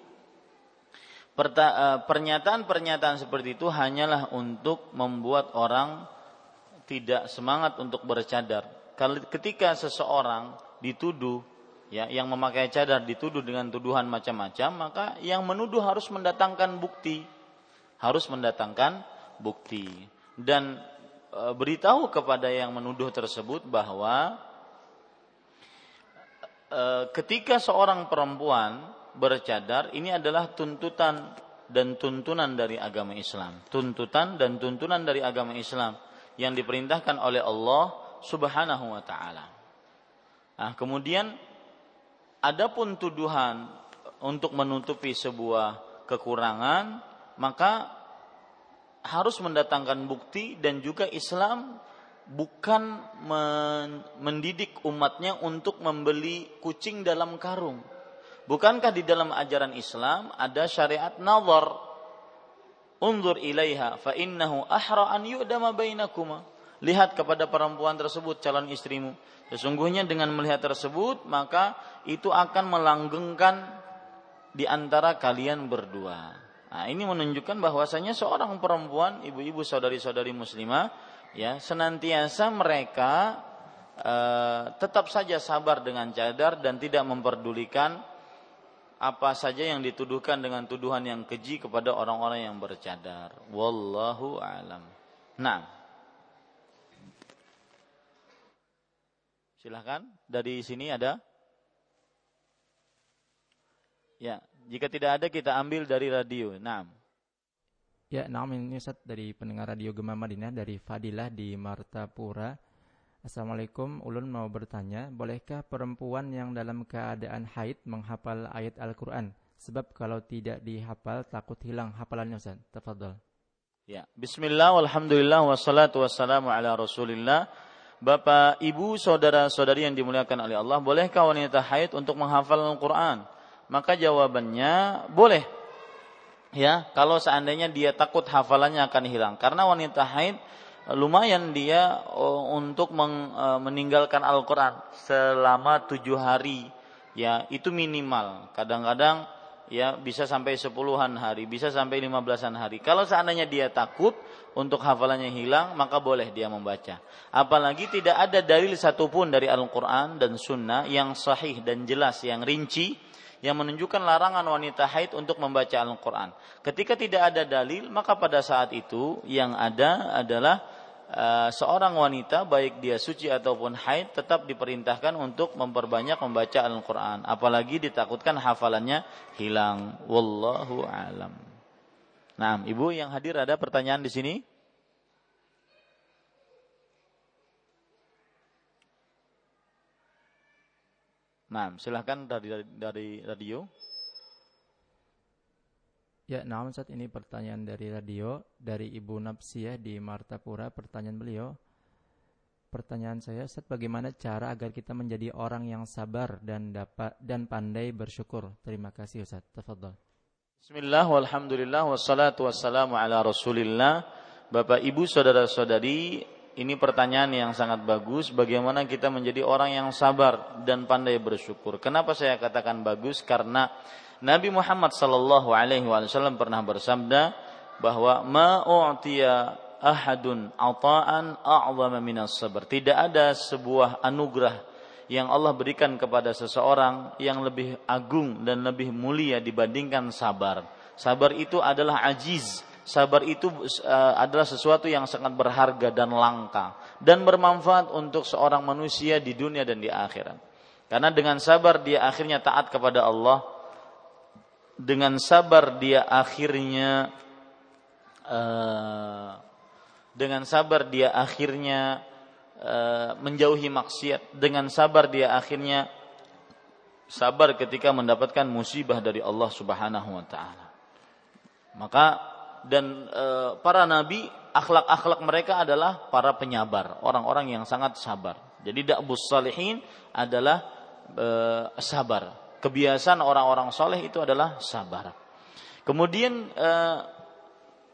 pernyataan-pernyataan seperti itu hanyalah untuk membuat orang tidak semangat untuk bercadar. Ketika seseorang dituduh ya yang memakai cadar dituduh dengan tuduhan macam-macam, maka yang menuduh harus mendatangkan bukti. Harus mendatangkan bukti. Dan e, beritahu kepada yang menuduh tersebut bahwa e, ketika seorang perempuan bercadar ini adalah tuntutan dan tuntunan dari agama Islam. Tuntutan dan tuntunan dari agama Islam yang diperintahkan oleh Allah Subhanahu wa taala. Nah, kemudian adapun tuduhan untuk menutupi sebuah kekurangan, maka harus mendatangkan bukti dan juga Islam bukan mendidik umatnya untuk membeli kucing dalam karung. Bukankah di dalam ajaran Islam ada syariat nazar Unzur ilaiha fa innahu ahra an yu'dama bainakuma. Lihat kepada perempuan tersebut calon istrimu. Sesungguhnya dengan melihat tersebut maka itu akan melanggengkan di antara kalian berdua. Nah, ini menunjukkan bahwasanya seorang perempuan, ibu-ibu saudari-saudari muslimah ya, senantiasa mereka eh, tetap saja sabar dengan cadar dan tidak memperdulikan apa saja yang dituduhkan dengan tuduhan yang keji kepada orang-orang yang bercadar. Wallahu alam. Nah. Silahkan dari sini ada. Ya, jika tidak ada kita ambil dari radio. Nah. Ya, nama ini dari pendengar radio Gema Madinah dari Fadilah di Martapura. Assalamualaikum, Ulun mau bertanya, bolehkah perempuan yang dalam keadaan haid menghafal ayat Al-Quran? Sebab kalau tidak dihafal takut hilang hafalannya Ustaz. Tafadhol. Ya, bismillah, walhamdulillah, wassalatu wassalamu ala rasulillah. Bapak, ibu, saudara-saudari yang dimuliakan oleh Allah, bolehkah wanita haid untuk menghafal Al-Quran? Maka jawabannya boleh. Ya, kalau seandainya dia takut hafalannya akan hilang. Karena wanita haid lumayan dia oh, untuk eh, meninggalkan Al-Quran selama tujuh hari. Ya itu minimal. Kadang-kadang ya bisa sampai sepuluhan hari bisa sampai lima belasan hari. Kalau seandainya dia takut untuk hafalannya hilang maka boleh dia membaca. Apalagi tidak ada dalil satupun dari Al-Quran dan Sunnah yang sahih dan jelas yang rinci yang menunjukkan larangan wanita haid untuk membaca Al-Quran. Ketika tidak ada dalil, maka pada saat itu yang ada adalah uh, seorang wanita baik dia suci ataupun haid tetap diperintahkan untuk memperbanyak membaca Al-Qur'an apalagi ditakutkan hafalannya hilang wallahu alam. Nah, Ibu yang hadir ada pertanyaan di sini? Nah, silahkan dari, dari radio. Ya, namun saat ini pertanyaan dari radio dari Ibu Napsiyah di Martapura. Pertanyaan beliau, pertanyaan saya, Ustaz, bagaimana cara agar kita menjadi orang yang sabar dan dapat dan pandai bersyukur? Terima kasih Ustaz. Tafadhol. Bismillah, walhamdulillah, wassalatu wassalamu ala rasulillah. Bapak, Ibu, Saudara-saudari, ini pertanyaan yang sangat bagus. Bagaimana kita menjadi orang yang sabar dan pandai bersyukur? Kenapa saya katakan bagus? Karena Nabi Muhammad sallallahu alaihi wasallam pernah bersabda bahwa ma u'tiya ahadun ata'an a'zama minas sabr. Tidak ada sebuah anugerah yang Allah berikan kepada seseorang yang lebih agung dan lebih mulia dibandingkan sabar. Sabar itu adalah ajiz. Sabar itu uh, adalah sesuatu yang sangat berharga dan langka dan bermanfaat untuk seorang manusia di dunia dan di akhirat. Karena dengan sabar dia akhirnya taat kepada Allah, dengan sabar dia akhirnya uh, dengan sabar dia akhirnya uh, menjauhi maksiat. Dengan sabar dia akhirnya sabar ketika mendapatkan musibah dari Allah Subhanahu wa taala. Maka dan e, para nabi akhlak-akhlak mereka adalah para penyabar orang-orang yang sangat sabar. Jadi da'bus salihin adalah sabar. Kebiasaan orang-orang soleh itu adalah sabar. Kemudian e,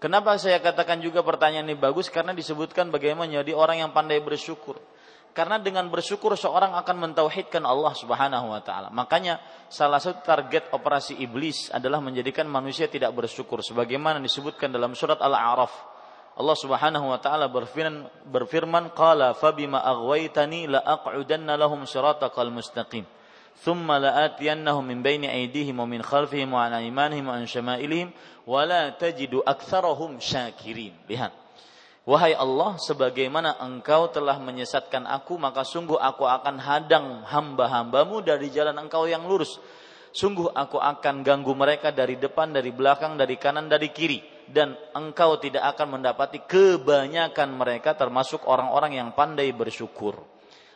kenapa saya katakan juga pertanyaan ini bagus karena disebutkan bagaimana jadi orang yang pandai bersyukur. Karena dengan bersyukur seorang akan mentauhidkan Allah Subhanahu wa taala. Makanya salah satu target operasi iblis adalah menjadikan manusia tidak bersyukur sebagaimana disebutkan dalam surat Al-A'raf. Allah Subhanahu wa taala berfirman berfirman qala fabima aghwaytani la aq'udanna lahum mustaqim. Aydihim wa min khalfihim wa an aymanihim wa an syama'ilihim wa la tajidu aktsarahum syakirin. Lihat Wahai Allah, sebagaimana engkau telah menyesatkan aku, maka sungguh aku akan hadang hamba-hambamu dari jalan engkau yang lurus. Sungguh aku akan ganggu mereka dari depan, dari belakang, dari kanan, dari kiri. Dan engkau tidak akan mendapati kebanyakan mereka termasuk orang-orang yang pandai bersyukur.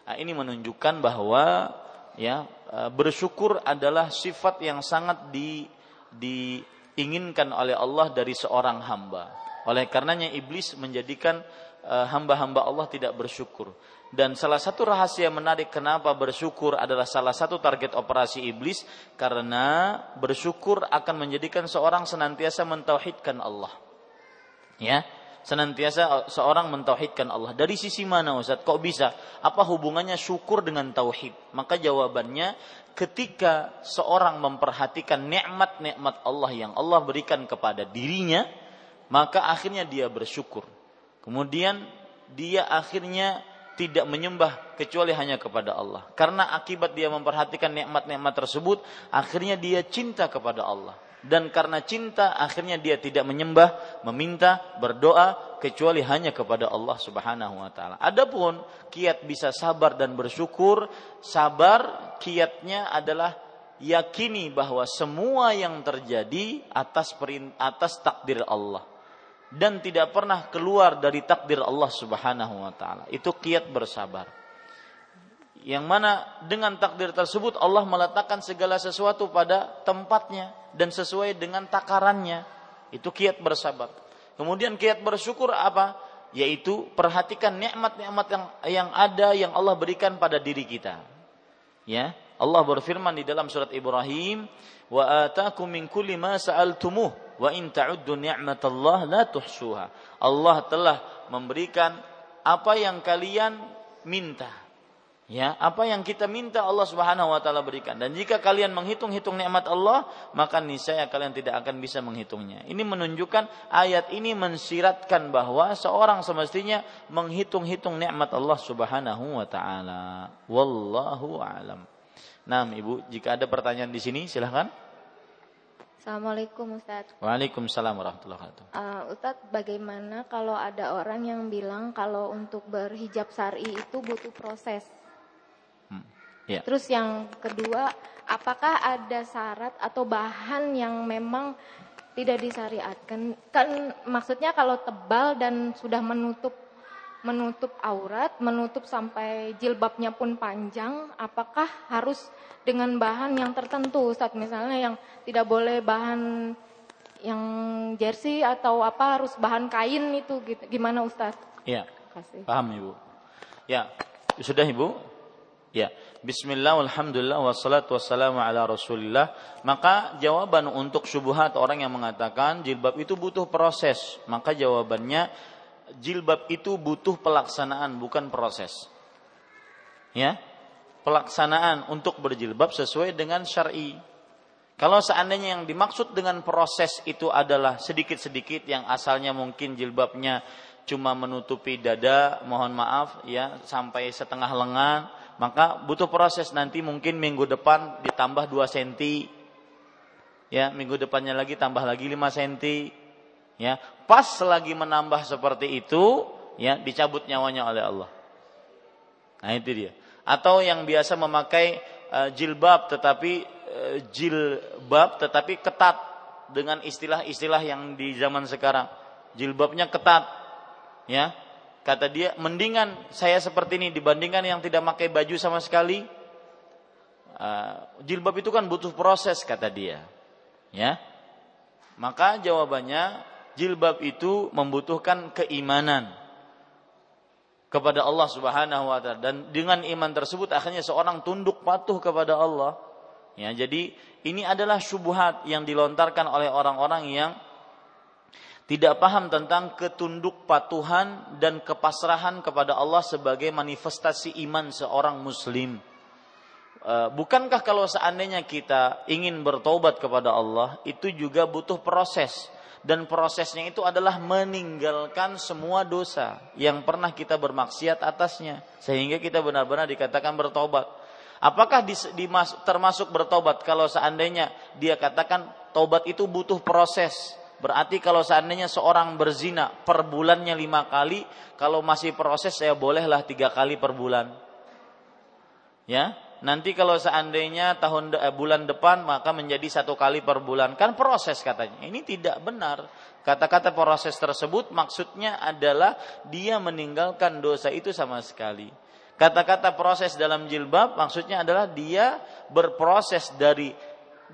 Nah, ini menunjukkan bahwa ya bersyukur adalah sifat yang sangat di, diinginkan oleh Allah dari seorang hamba. Oleh karenanya iblis menjadikan eh, hamba-hamba Allah tidak bersyukur. Dan salah satu rahasia menarik kenapa bersyukur adalah salah satu target operasi iblis karena bersyukur akan menjadikan seorang senantiasa mentauhidkan Allah. Ya, senantiasa seorang mentauhidkan Allah. Dari sisi mana Ustaz? Kok bisa? Apa hubungannya syukur dengan tauhid? Maka jawabannya ketika seorang memperhatikan nikmat-nikmat Allah yang Allah berikan kepada dirinya, maka akhirnya dia bersyukur. Kemudian dia akhirnya tidak menyembah kecuali hanya kepada Allah. Karena akibat dia memperhatikan nikmat-nikmat tersebut, akhirnya dia cinta kepada Allah. Dan karena cinta, akhirnya dia tidak menyembah, meminta, berdoa kecuali hanya kepada Allah Subhanahu wa taala. Adapun kiat bisa sabar dan bersyukur, sabar kiatnya adalah yakini bahwa semua yang terjadi atas atas takdir Allah dan tidak pernah keluar dari takdir Allah Subhanahu wa taala. Itu kiat bersabar. Yang mana dengan takdir tersebut Allah meletakkan segala sesuatu pada tempatnya dan sesuai dengan takarannya. Itu kiat bersabar. Kemudian kiat bersyukur apa? Yaitu perhatikan nikmat-nikmat yang yang ada yang Allah berikan pada diri kita. Ya, Allah berfirman di dalam surat Ibrahim, "Wa atakum min kulli ma sa'altumuh wa in ta'uddu ni'matallah la tuhsuha. Allah telah memberikan apa yang kalian minta. Ya, apa yang kita minta Allah Subhanahu wa taala berikan. Dan jika kalian menghitung-hitung nikmat Allah, maka niscaya kalian tidak akan bisa menghitungnya. Ini menunjukkan ayat ini mensiratkan bahwa seorang semestinya menghitung-hitung nikmat Allah Subhanahu wa taala. Wallahu a'lam. Nah, Ibu, jika ada pertanyaan di sini silahkan. Assalamualaikum Ustaz. Waalaikumsalam warahmatullahi wabarakatuh. Uh, Ustaz, bagaimana kalau ada orang yang bilang kalau untuk berhijab syari itu butuh proses? Yeah. Terus yang kedua, apakah ada syarat atau bahan yang memang tidak disyariatkan? Kan maksudnya kalau tebal dan sudah menutup menutup aurat, menutup sampai jilbabnya pun panjang, apakah harus dengan bahan yang tertentu, Ustaz? Misalnya yang tidak boleh bahan yang jersey atau apa harus bahan kain itu gitu. Gimana Ustaz? Iya. Paham Ibu. Ya, sudah Ibu? Ya. Bismillah, alhamdulillah, wassalatu wassalamu ala rasulillah. Maka jawaban untuk syubhat orang yang mengatakan jilbab itu butuh proses. Maka jawabannya jilbab itu butuh pelaksanaan bukan proses. Ya. Pelaksanaan untuk berjilbab sesuai dengan syar'i. Kalau seandainya yang dimaksud dengan proses itu adalah sedikit-sedikit yang asalnya mungkin jilbabnya cuma menutupi dada, mohon maaf ya sampai setengah lengan, maka butuh proses nanti mungkin minggu depan ditambah 2 cm. Ya, minggu depannya lagi tambah lagi 5 cm. Ya, pas lagi menambah seperti itu, ya dicabut nyawanya oleh Allah. Nah, itu dia. Atau yang biasa memakai uh, jilbab tetapi Eh, jilbab tetapi ketat dengan istilah-istilah yang di zaman sekarang. Jilbabnya ketat. Ya. Kata dia, mendingan saya seperti ini dibandingkan yang tidak pakai baju sama sekali. Uh, jilbab itu kan butuh proses kata dia. Ya. Maka jawabannya jilbab itu membutuhkan keimanan. kepada Allah Subhanahu wa taala dan dengan iman tersebut akhirnya seorang tunduk patuh kepada Allah. Ya, jadi ini adalah syubhat yang dilontarkan oleh orang-orang yang tidak paham tentang ketunduk patuhan dan kepasrahan kepada Allah sebagai manifestasi iman seorang muslim. E, bukankah kalau seandainya kita ingin bertobat kepada Allah itu juga butuh proses dan prosesnya itu adalah meninggalkan semua dosa yang pernah kita bermaksiat atasnya sehingga kita benar-benar dikatakan bertobat. Apakah termasuk bertobat kalau seandainya dia katakan tobat itu butuh proses Berarti kalau seandainya seorang berzina per bulannya lima kali, kalau masih proses saya bolehlah tiga kali per bulan. Ya, nanti kalau seandainya tahun eh, bulan depan maka menjadi satu kali per bulan kan proses katanya. Ini tidak benar. Kata-kata proses tersebut maksudnya adalah dia meninggalkan dosa itu sama sekali. Kata-kata proses dalam jilbab maksudnya adalah dia berproses dari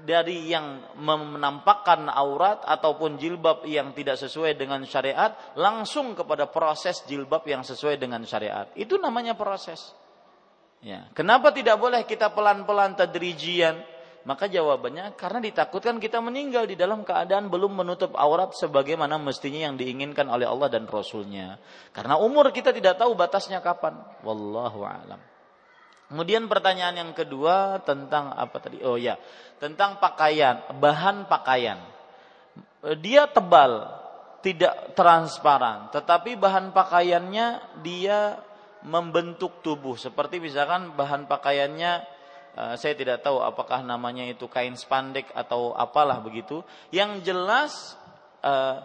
dari yang menampakkan aurat ataupun jilbab yang tidak sesuai dengan syariat langsung kepada proses jilbab yang sesuai dengan syariat. Itu namanya proses. Ya. Kenapa tidak boleh kita pelan-pelan tadrijian? Maka jawabannya karena ditakutkan kita meninggal di dalam keadaan belum menutup aurat sebagaimana mestinya yang diinginkan oleh Allah dan Rasulnya. Karena umur kita tidak tahu batasnya kapan. Wallahu a'lam. Kemudian pertanyaan yang kedua tentang apa tadi? Oh ya, tentang pakaian, bahan pakaian. Dia tebal, tidak transparan, tetapi bahan pakaiannya dia membentuk tubuh. Seperti misalkan bahan pakaiannya eh, saya tidak tahu apakah namanya itu kain spandek atau apalah begitu. Yang jelas eh,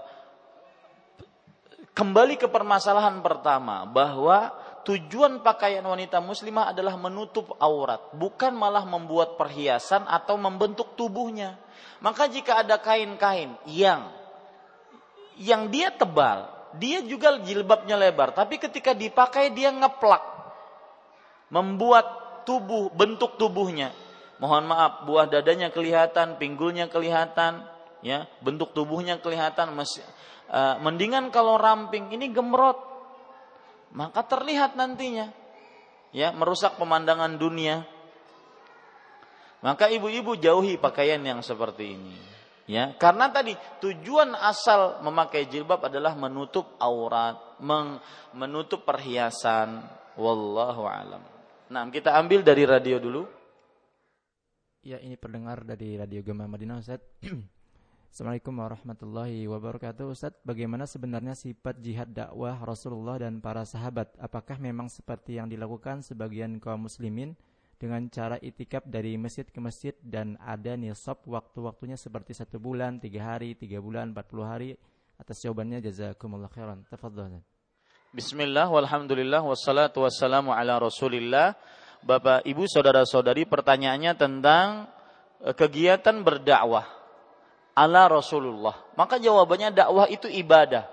kembali ke permasalahan pertama bahwa tujuan pakaian wanita muslimah adalah menutup aurat, bukan malah membuat perhiasan atau membentuk tubuhnya. Maka jika ada kain-kain yang yang dia tebal, dia juga jilbabnya lebar, tapi ketika dipakai dia ngeplak, membuat tubuh bentuk tubuhnya. Mohon maaf, buah dadanya kelihatan, pinggulnya kelihatan, ya, bentuk tubuhnya kelihatan. Uh, mendingan kalau ramping ini gemrot, maka terlihat nantinya ya merusak pemandangan dunia. Maka ibu-ibu jauhi pakaian yang seperti ini ya. Karena tadi tujuan asal memakai jilbab adalah menutup aurat menutup perhiasan. Wallahu alam. Nah kita ambil dari radio dulu. Ya ini pendengar dari radio Gema Madinah Ustaz Assalamualaikum warahmatullahi wabarakatuh Ustaz, bagaimana sebenarnya sifat jihad dakwah Rasulullah dan para sahabat? Apakah memang seperti yang dilakukan sebagian kaum muslimin dengan cara itikaf dari masjid ke masjid dan ada nisab waktu-waktunya seperti satu bulan, tiga hari, tiga bulan, empat puluh hari? Atas jawabannya jazakumullah khairan. Tafadhal. Bismillah, walhamdulillah, wassalatu wassalamu ala rasulillah. Bapak, ibu, saudara-saudari, pertanyaannya tentang eh, kegiatan berdakwah ala Rasulullah. Maka jawabannya dakwah itu ibadah.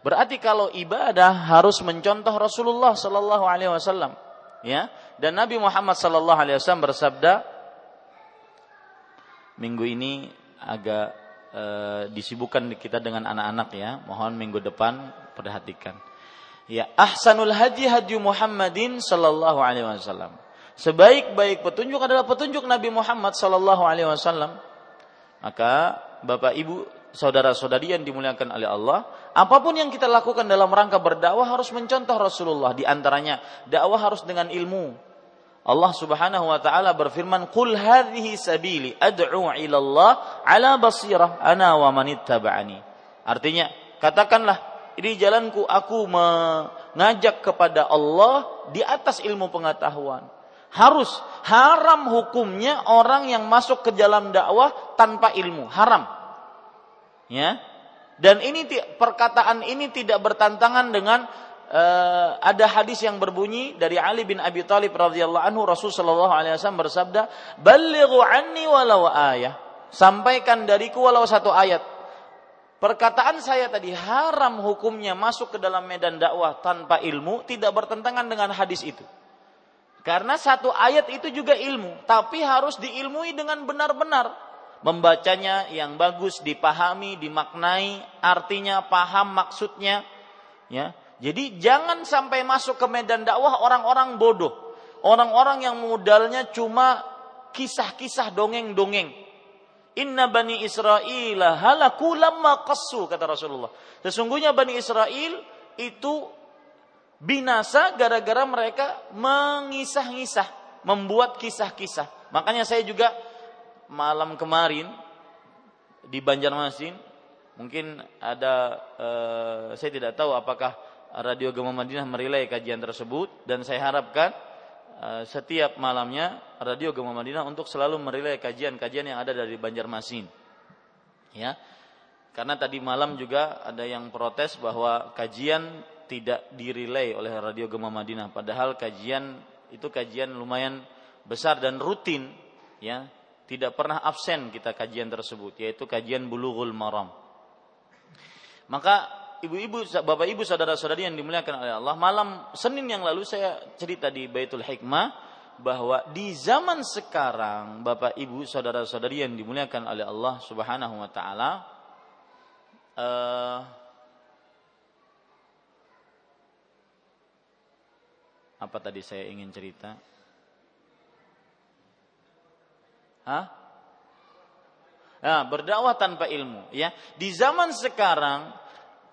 Berarti kalau ibadah harus mencontoh Rasulullah sallallahu alaihi wasallam, ya. Dan Nabi Muhammad sallallahu alaihi wasallam bersabda minggu ini agak e, disibukkan kita dengan anak-anak ya. Mohon minggu depan perhatikan. Ya, ahsanul haji haji Muhammadin sallallahu alaihi wasallam. Sebaik-baik petunjuk adalah petunjuk Nabi Muhammad sallallahu alaihi wasallam. Maka Bapak Ibu, saudara-saudari yang dimuliakan oleh Allah, apa pun yang kita lakukan dalam rangka berdakwah harus mencontoh Rasulullah. Di antaranya dakwah harus dengan ilmu. Allah Subhanahu wa taala berfirman, "Qul hadhihi sabili ad'u ila Allah ala basirah ana wa man ittaba'ani." Artinya, katakanlah, ini jalanku aku mengajak kepada Allah di atas ilmu pengetahuan. Harus haram hukumnya orang yang masuk ke dalam dakwah tanpa ilmu, haram. Ya. Dan ini perkataan ini tidak bertantangan dengan uh, ada hadis yang berbunyi dari Ali bin Abi Thalib radhiyallahu anhu Rasul sallallahu alaihi wasallam bersabda, "Ballighu anni walau ayah." Sampaikan dariku walau satu ayat. Perkataan saya tadi haram hukumnya masuk ke dalam medan dakwah tanpa ilmu tidak bertentangan dengan hadis itu. Karena satu ayat itu juga ilmu, tapi harus diilmui dengan benar-benar. Membacanya yang bagus, dipahami, dimaknai, artinya paham maksudnya, ya. Jadi jangan sampai masuk ke medan dakwah orang-orang bodoh. Orang-orang yang modalnya cuma kisah-kisah dongeng-dongeng. Inna bani Israel halaku lamma qassu kata Rasulullah. Sesungguhnya bani Israel itu binasa gara-gara mereka mengisah-ngisah, membuat kisah-kisah. Makanya saya juga malam kemarin di Banjarmasin mungkin ada eh, saya tidak tahu apakah Radio Gema Madinah merilai kajian tersebut dan saya harapkan uh, setiap malamnya Radio Gema Madinah untuk selalu merilai kajian-kajian yang ada dari Banjarmasin. Ya. Karena tadi malam juga ada yang protes bahwa kajian tidak dirilai oleh Radio Gema Madinah. Padahal kajian itu kajian lumayan besar dan rutin ya. Tidak pernah absen kita kajian tersebut yaitu kajian bulughul maram. Maka ibu-ibu, bapak ibu, saudara-saudari yang dimuliakan oleh Allah, malam Senin yang lalu saya cerita di Baitul Hikmah bahwa di zaman sekarang bapak ibu, saudara-saudari yang dimuliakan oleh Allah Subhanahu wa taala uh, apa tadi saya ingin cerita? Hah? Nah, berdakwah tanpa ilmu, ya. Di zaman sekarang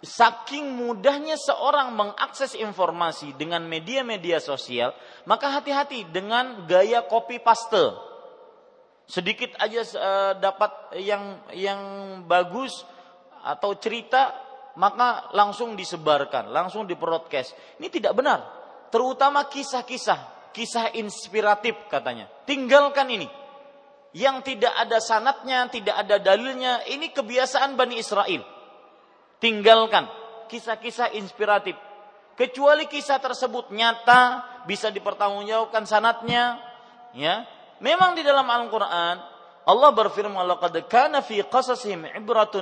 saking mudahnya seorang mengakses informasi dengan media-media sosial, maka hati-hati dengan gaya copy paste. Sedikit aja uh, dapat yang yang bagus atau cerita, maka langsung disebarkan, langsung di-broadcast. Ini tidak benar. Terutama kisah-kisah, kisah inspiratif katanya. Tinggalkan ini. Yang tidak ada sanatnya, tidak ada dalilnya, ini kebiasaan Bani Israel tinggalkan kisah-kisah inspiratif. Kecuali kisah tersebut nyata, bisa dipertanggungjawabkan sanatnya, ya. Memang di dalam Al-Qur'an Allah berfirman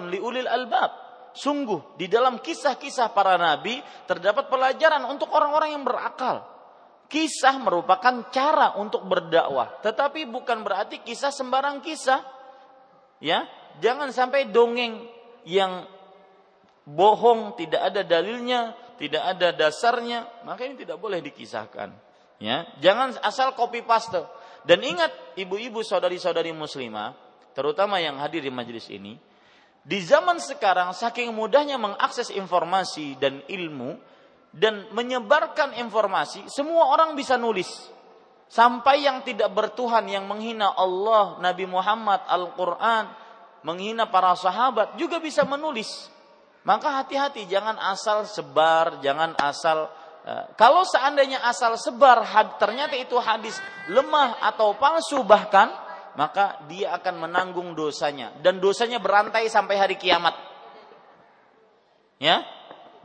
liulil albab. Sungguh di dalam kisah-kisah para nabi terdapat pelajaran untuk orang-orang yang berakal. Kisah merupakan cara untuk berdakwah, tetapi bukan berarti kisah sembarang kisah. Ya, jangan sampai dongeng yang bohong, tidak ada dalilnya, tidak ada dasarnya, maka ini tidak boleh dikisahkan. Ya, jangan asal copy paste. Dan ingat ibu-ibu saudari-saudari muslimah, terutama yang hadir di majelis ini, di zaman sekarang saking mudahnya mengakses informasi dan ilmu dan menyebarkan informasi, semua orang bisa nulis. Sampai yang tidak bertuhan yang menghina Allah, Nabi Muhammad, Al-Qur'an, menghina para sahabat juga bisa menulis maka hati-hati jangan asal sebar, jangan asal uh, kalau seandainya asal sebar ternyata itu hadis lemah atau palsu bahkan maka dia akan menanggung dosanya dan dosanya berantai sampai hari kiamat. Ya.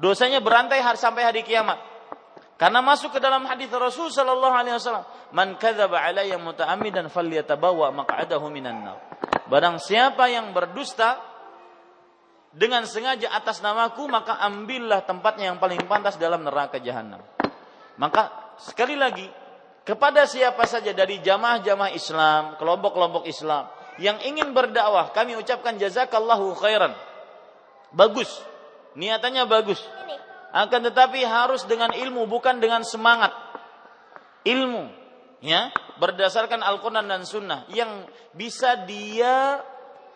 Dosanya berantai sampai hari kiamat. Karena masuk ke dalam hadis Rasul sallallahu alaihi wasallam, "Man kadzaba alayya muta'ammidan falyatabawa maq'adahu minan nar." Barang siapa yang berdusta dengan sengaja atas namaku maka ambillah tempatnya yang paling pantas dalam neraka jahanam. Maka sekali lagi kepada siapa saja dari jamaah-jamaah Islam, kelompok-kelompok Islam yang ingin berdakwah, kami ucapkan jazakallahu khairan. Bagus. Niatannya bagus. Akan tetapi harus dengan ilmu bukan dengan semangat. Ilmu ya, berdasarkan Al-Qur'an dan Sunnah yang bisa dia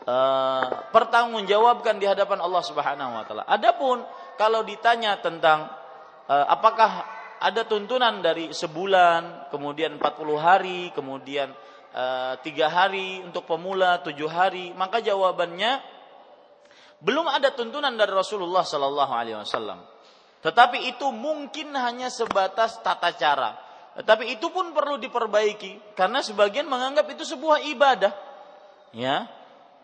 uh, pertanggungjawabkan di hadapan Allah Subhanahu wa taala. Adapun kalau ditanya tentang uh, apakah ada tuntunan dari sebulan, kemudian 40 hari, kemudian eh, tiga hari untuk pemula, tujuh hari, maka jawabannya belum ada tuntunan dari Rasulullah Sallallahu Alaihi Wasallam. Tetapi itu mungkin hanya sebatas tata cara. Tetapi itu pun perlu diperbaiki karena sebagian menganggap itu sebuah ibadah. Ya,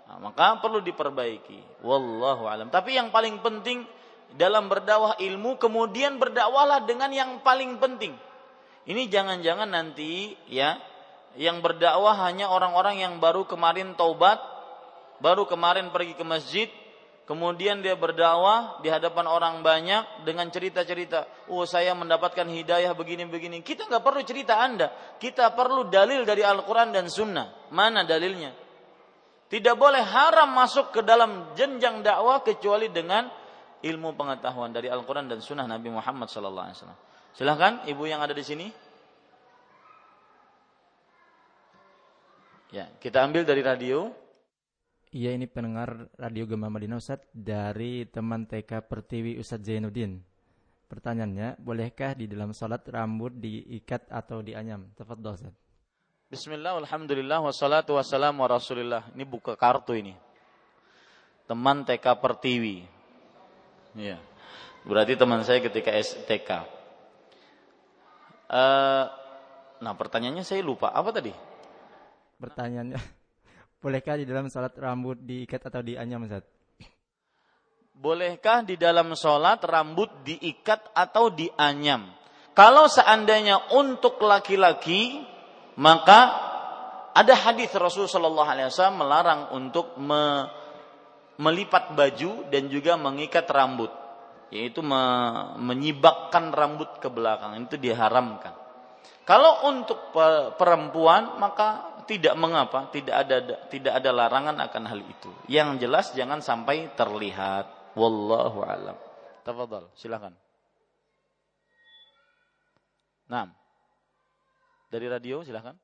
Nah, maka perlu diperbaiki. Wallahu alam. Tapi yang paling penting dalam berdakwah ilmu kemudian berdakwahlah dengan yang paling penting. Ini jangan-jangan nanti ya yang berdakwah hanya orang-orang yang baru kemarin taubat, baru kemarin pergi ke masjid, kemudian dia berdakwah di hadapan orang banyak dengan cerita-cerita, oh saya mendapatkan hidayah begini-begini. Kita nggak perlu cerita Anda, kita perlu dalil dari Al-Quran dan Sunnah. Mana dalilnya? Tidak boleh haram masuk ke dalam jenjang dakwah kecuali dengan ilmu pengetahuan dari Al-Quran dan Sunnah Nabi Muhammad Sallallahu Alaihi Wasallam. Silahkan ibu yang ada di sini. Ya, kita ambil dari radio. Iya ini pendengar Radio Gema Madinah Ustaz dari teman TK Pertiwi Ustaz Zainuddin. Pertanyaannya, bolehkah di dalam sholat rambut diikat atau dianyam? Tafadhol Ustaz. Bismillah, alhamdulillah, wassalatu wassalamu wa rasulillah. Ini buka kartu ini. Teman TK Pertiwi. Iya. Berarti teman saya ketika STK. Uh, eh, nah pertanyaannya saya lupa. Apa tadi? Pertanyaannya, bolehkah di dalam sholat rambut diikat atau dianyam Ustaz? Bolehkah di dalam sholat rambut diikat atau dianyam? Kalau seandainya untuk laki-laki, maka ada hadis Rasul Shallallahu Alaihi Wasallam melarang untuk me, melipat baju dan juga mengikat rambut, yaitu me, menyibakkan rambut ke belakang itu diharamkan. Kalau untuk perempuan maka tidak mengapa, tidak ada tidak ada larangan akan hal itu. Yang jelas jangan sampai terlihat. Wallahu alam. Tafadhal, silakan. Nah. Dari radio silakan.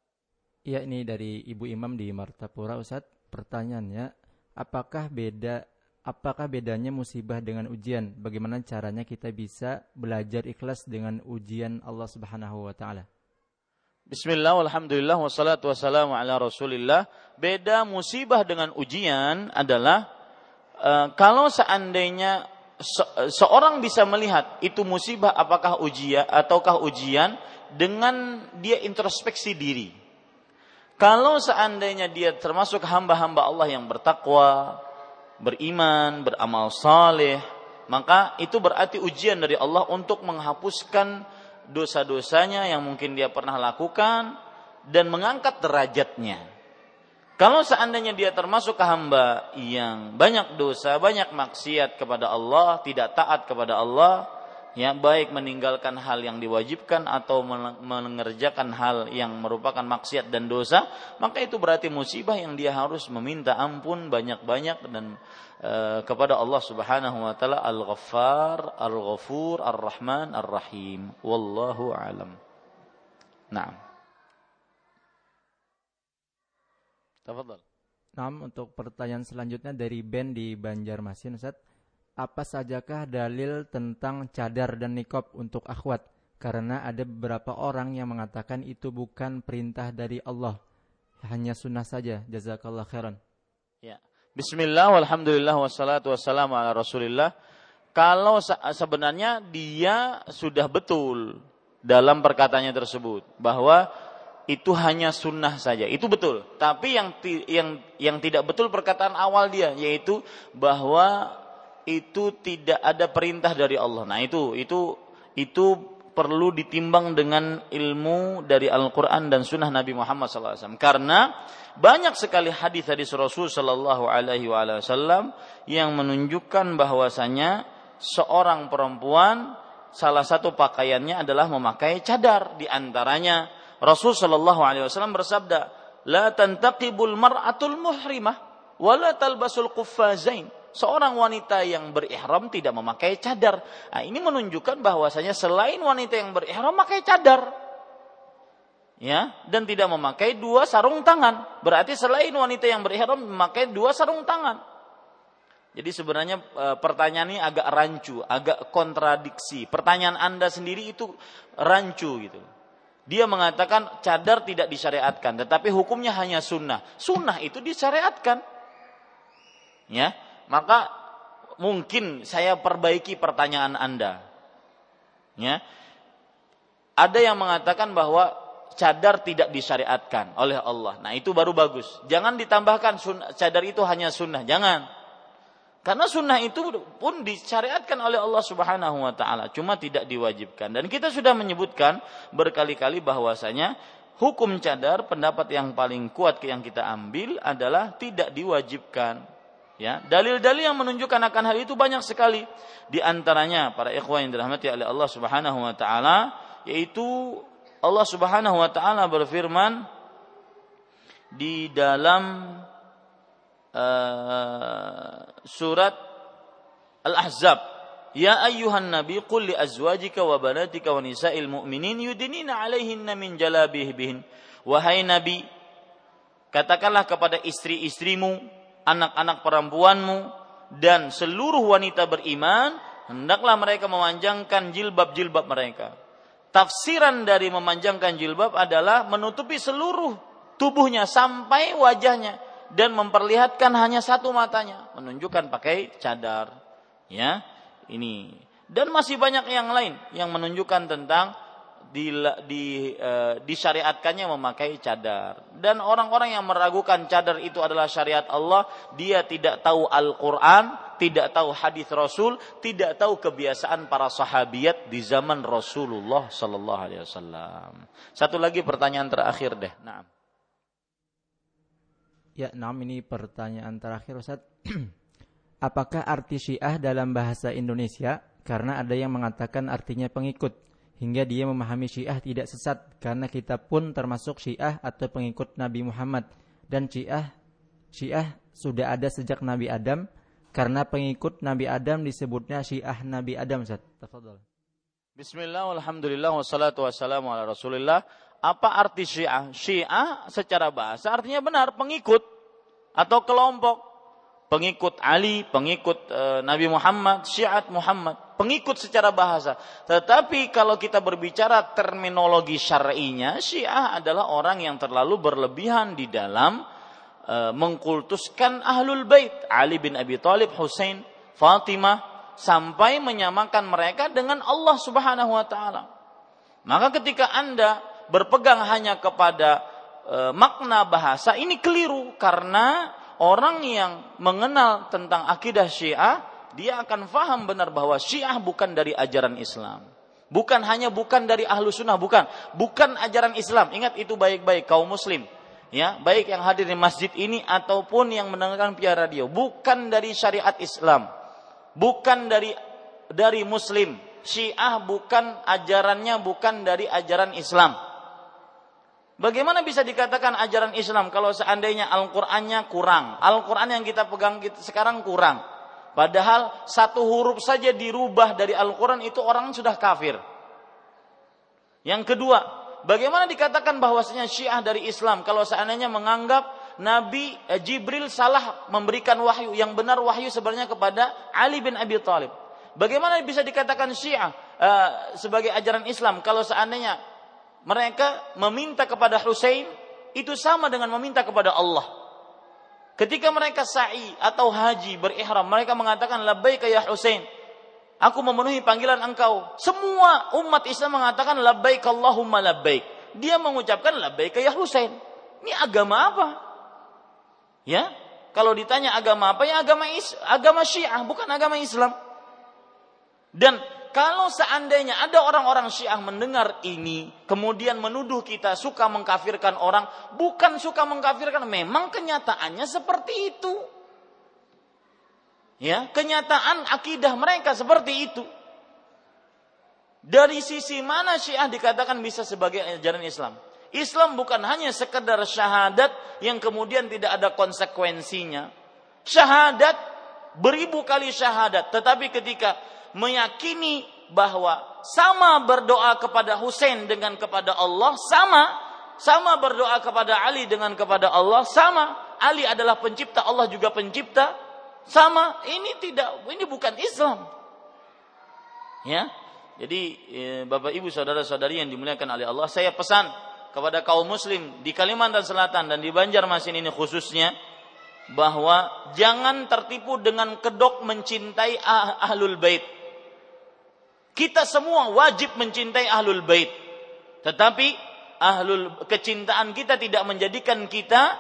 Iya, ini dari Ibu Imam di Martapura Ustaz. Pertanyaannya, apakah beda apakah bedanya musibah dengan ujian? Bagaimana caranya kita bisa belajar ikhlas dengan ujian Allah Subhanahu wa taala? Bismillah, alhamdulillah, wassalatu wassalamu ala rasulillah. Beda musibah dengan ujian adalah uh, kalau seandainya se seorang bisa melihat itu musibah apakah ujian ataukah ujian dengan dia introspeksi diri. Kalau seandainya dia termasuk hamba-hamba Allah yang bertakwa, beriman, beramal saleh, maka itu berarti ujian dari Allah untuk menghapuskan dosa-dosanya yang mungkin dia pernah lakukan dan mengangkat derajatnya. Kalau seandainya dia termasuk hamba yang banyak dosa, banyak maksiat kepada Allah, tidak taat kepada Allah, ya baik meninggalkan hal yang diwajibkan atau mengerjakan hal yang merupakan maksiat dan dosa maka itu berarti musibah yang dia harus meminta ampun banyak-banyak dan e, kepada Allah Subhanahu wa taala Al-Ghaffar, Al-Ghafur, Ar-Rahman, Ar-Rahim wallahu alam. Naam. Tafadhal. Naam untuk pertanyaan selanjutnya dari Ben di Banjarmasin Ustaz apa sajakah dalil tentang cadar dan nikob untuk akhwat? Karena ada beberapa orang yang mengatakan itu bukan perintah dari Allah, hanya sunnah saja. Jazakallah khairan. Ya. Bismillah, walhamdulillah, wassalatu wassalamu ala rasulillah. Kalau sebenarnya dia sudah betul dalam perkataannya tersebut bahwa itu hanya sunnah saja. Itu betul. Tapi yang yang yang tidak betul perkataan awal dia yaitu bahwa itu tidak ada perintah dari Allah. Nah, itu itu itu perlu ditimbang dengan ilmu dari Al-Quran dan Sunnah Nabi Muhammad SAW. Karena banyak sekali hadis hadis Rasul Sallallahu Alaihi Wasallam yang menunjukkan bahwasanya seorang perempuan salah satu pakaiannya adalah memakai cadar. Di antaranya Rasul Sallallahu Alaihi Wasallam bersabda, "La tantaqibul mar'atul muhrimah, wala talbasul quffazain." Seorang wanita yang berihram tidak memakai cadar. Nah, ini menunjukkan bahwasanya selain wanita yang berihram memakai cadar. Ya, dan tidak memakai dua sarung tangan. Berarti selain wanita yang berihram memakai dua sarung tangan. Jadi sebenarnya e, pertanyaan ini agak rancu, agak kontradiksi. Pertanyaan Anda sendiri itu rancu gitu. Dia mengatakan cadar tidak disyariatkan, tetapi hukumnya hanya sunnah. Sunnah itu disyariatkan. Ya, maka mungkin saya perbaiki pertanyaan Anda. Ya. Ada yang mengatakan bahwa cadar tidak disyariatkan oleh Allah. Nah, itu baru bagus. Jangan ditambahkan cadar itu hanya sunnah, jangan. Karena sunnah itu pun disyariatkan oleh Allah Subhanahu wa taala, cuma tidak diwajibkan. Dan kita sudah menyebutkan berkali-kali bahwasanya hukum cadar pendapat yang paling kuat yang kita ambil adalah tidak diwajibkan. Ya, dalil-dalil yang menunjukkan akan hal itu banyak sekali. Di antaranya para ikhwan yang dirahmati oleh Allah Subhanahu wa taala yaitu Allah Subhanahu wa taala berfirman di dalam uh, surat Al-Ahzab Ya ayyuhan nabi qul li azwajika wa banatika wa nisa'il mu'minin yudinina 'alaihinna min jalabihibihin. Wahai nabi, katakanlah kepada istri-istrimu, anak-anak perempuanmu dan seluruh wanita beriman, hendaklah mereka memanjangkan jilbab-jilbab mereka. Tafsiran dari memanjangkan jilbab adalah menutupi seluruh tubuhnya sampai wajahnya dan memperlihatkan hanya satu matanya, menunjukkan pakai cadar. Ya, ini dan masih banyak yang lain yang menunjukkan tentang di, di e, disyariatkannya memakai cadar. Dan orang-orang yang meragukan cadar itu adalah syariat Allah. Dia tidak tahu Al-Qur'an tidak tahu hadis Rasul tidak tahu kebiasaan para sahabiat di zaman Rasulullah sallallahu alaihi wasallam. Satu lagi pertanyaan terakhir deh. Nah ya nah ini pertanyaan terakhir Ustaz. Apakah arti Syiah dalam bahasa Indonesia? Karena ada yang mengatakan artinya pengikut, hingga dia memahami Syiah tidak sesat, karena kita pun termasuk Syiah atau pengikut Nabi Muhammad. Dan Syiah, Syiah sudah ada sejak Nabi Adam, karena pengikut Nabi Adam disebutnya Syiah Nabi Adam. Ustaz. Tafadol. Bismillah, alhamdulillah, wassalatu wassalamu ala rasulillah. Apa arti syiah? Syiah secara bahasa artinya benar, pengikut atau kelompok pengikut Ali, pengikut e, Nabi Muhammad, Syiat Muhammad, pengikut secara bahasa. Tetapi kalau kita berbicara terminologi syar'inya, Syiah adalah orang yang terlalu berlebihan di dalam e, mengkultuskan Ahlul Bait, Ali bin Abi Thalib, Hussein, Fatimah sampai menyamakan mereka dengan Allah Subhanahu wa taala. Maka ketika Anda berpegang hanya kepada e, makna bahasa ini keliru karena orang yang mengenal tentang akidah Syiah, dia akan faham benar bahwa Syiah bukan dari ajaran Islam. Bukan hanya bukan dari ahlu sunnah, bukan. Bukan ajaran Islam. Ingat itu baik-baik kaum muslim. Ya, baik yang hadir di masjid ini ataupun yang mendengarkan via radio. Bukan dari syariat Islam. Bukan dari dari muslim. Syiah bukan ajarannya bukan dari ajaran Islam Bagaimana bisa dikatakan ajaran Islam kalau seandainya Al-Qur'annya kurang? Al-Qur'an yang kita pegang sekarang kurang. Padahal satu huruf saja dirubah dari Al-Qur'an itu orang sudah kafir. Yang kedua, bagaimana dikatakan bahwasanya Syiah dari Islam kalau seandainya menganggap Nabi eh, Jibril salah memberikan wahyu, yang benar wahyu sebenarnya kepada Ali bin Abi Thalib. Bagaimana bisa dikatakan Syiah uh, sebagai ajaran Islam kalau seandainya mereka meminta kepada Husain itu sama dengan meminta kepada Allah. Ketika mereka sa'i atau haji berihram, mereka mengatakan labbaik ya Husain. Aku memenuhi panggilan engkau. Semua umat Islam mengatakan labbaik Allahumma labbaik. Dia mengucapkan labbaik ya Husain. Ini agama apa? Ya, kalau ditanya agama apa ya agama is, agama Syiah bukan agama Islam. Dan kalau seandainya ada orang-orang Syiah mendengar ini, kemudian menuduh kita suka mengkafirkan orang, bukan suka mengkafirkan, memang kenyataannya seperti itu. Ya, kenyataan akidah mereka seperti itu. Dari sisi mana Syiah dikatakan bisa sebagai ajaran Islam? Islam bukan hanya sekedar syahadat yang kemudian tidak ada konsekuensinya. Syahadat beribu kali syahadat, tetapi ketika meyakini bahwa sama berdoa kepada Husain dengan kepada Allah sama. Sama berdoa kepada Ali dengan kepada Allah sama. Ali adalah pencipta Allah juga pencipta. Sama. Ini tidak ini bukan Islam. Ya. Jadi eh, Bapak Ibu saudara-saudari yang dimuliakan oleh Allah saya pesan kepada kaum muslim di Kalimantan Selatan dan di Banjarmasin ini khususnya bahwa jangan tertipu dengan kedok mencintai ah, ahlul bait kita semua wajib mencintai ahlul bait. Tetapi ahlul kecintaan kita tidak menjadikan kita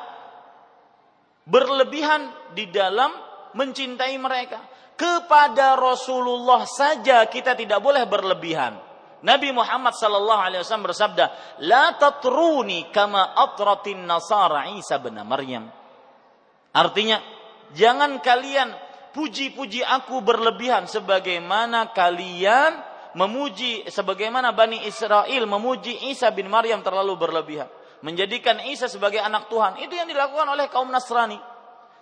berlebihan di dalam mencintai mereka. Kepada Rasulullah saja kita tidak boleh berlebihan. Nabi Muhammad sallallahu alaihi wasallam bersabda, "La tatruni kama atratin nasara Isa bin Maryam." Artinya, jangan kalian puji-puji aku berlebihan sebagaimana kalian memuji sebagaimana Bani Israel memuji Isa bin Maryam terlalu berlebihan menjadikan Isa sebagai anak Tuhan itu yang dilakukan oleh kaum Nasrani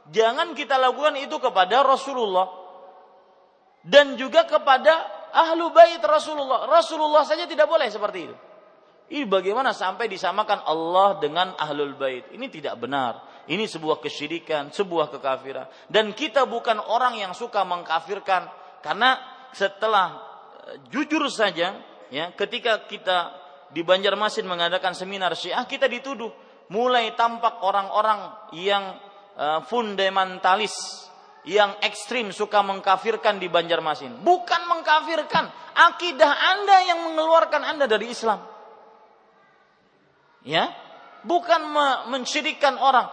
jangan kita lakukan itu kepada Rasulullah dan juga kepada ahlu bait Rasulullah. Rasulullah saja tidak boleh seperti itu. Ini bagaimana sampai disamakan Allah dengan ahlul bait? Ini tidak benar. Ini sebuah kesyirikan, sebuah kekafiran. Dan kita bukan orang yang suka mengkafirkan karena setelah jujur saja ya ketika kita di Banjarmasin mengadakan seminar Syiah kita dituduh mulai tampak orang-orang yang uh, fundamentalis yang ekstrim suka mengkafirkan di Banjarmasin. Bukan mengkafirkan, akidah Anda yang mengeluarkan Anda dari Islam. Ya, bukan mensyirikan orang.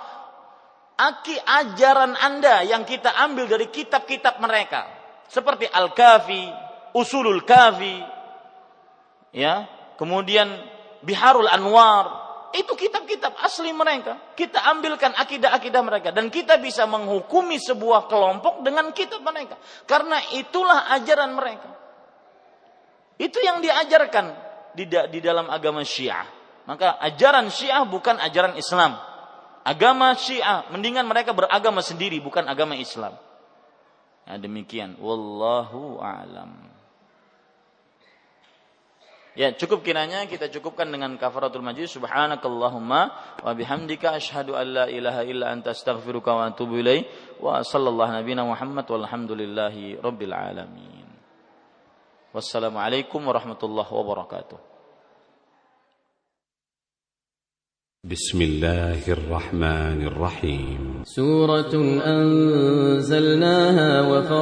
Aki ajaran Anda yang kita ambil dari kitab-kitab mereka, seperti Al-Kafi, Usulul Kafi, ya, kemudian Biharul Anwar, itu kitab-kitab asli mereka. Kita ambilkan akidah-akidah mereka. Dan kita bisa menghukumi sebuah kelompok dengan kitab mereka. Karena itulah ajaran mereka. Itu yang diajarkan di, di dalam agama syiah. Maka ajaran syiah bukan ajaran Islam. Agama syiah, mendingan mereka beragama sendiri, bukan agama Islam. Ya, demikian. Wallahu a'lam. Ya, cukup kiranya kita cukupkan dengan kafaratul majlis. Subhanakallahumma wa bihamdika asyhadu an la ilaha illa anta astaghfiruka wa atubu ilaik. Wa sallallahu nabiyana Muhammad walhamdulillahi rabbil alamin. Wassalamualaikum warahmatullahi wabarakatuh. بسم الله الرحمن الرحيم سورة أنزلناها وفرض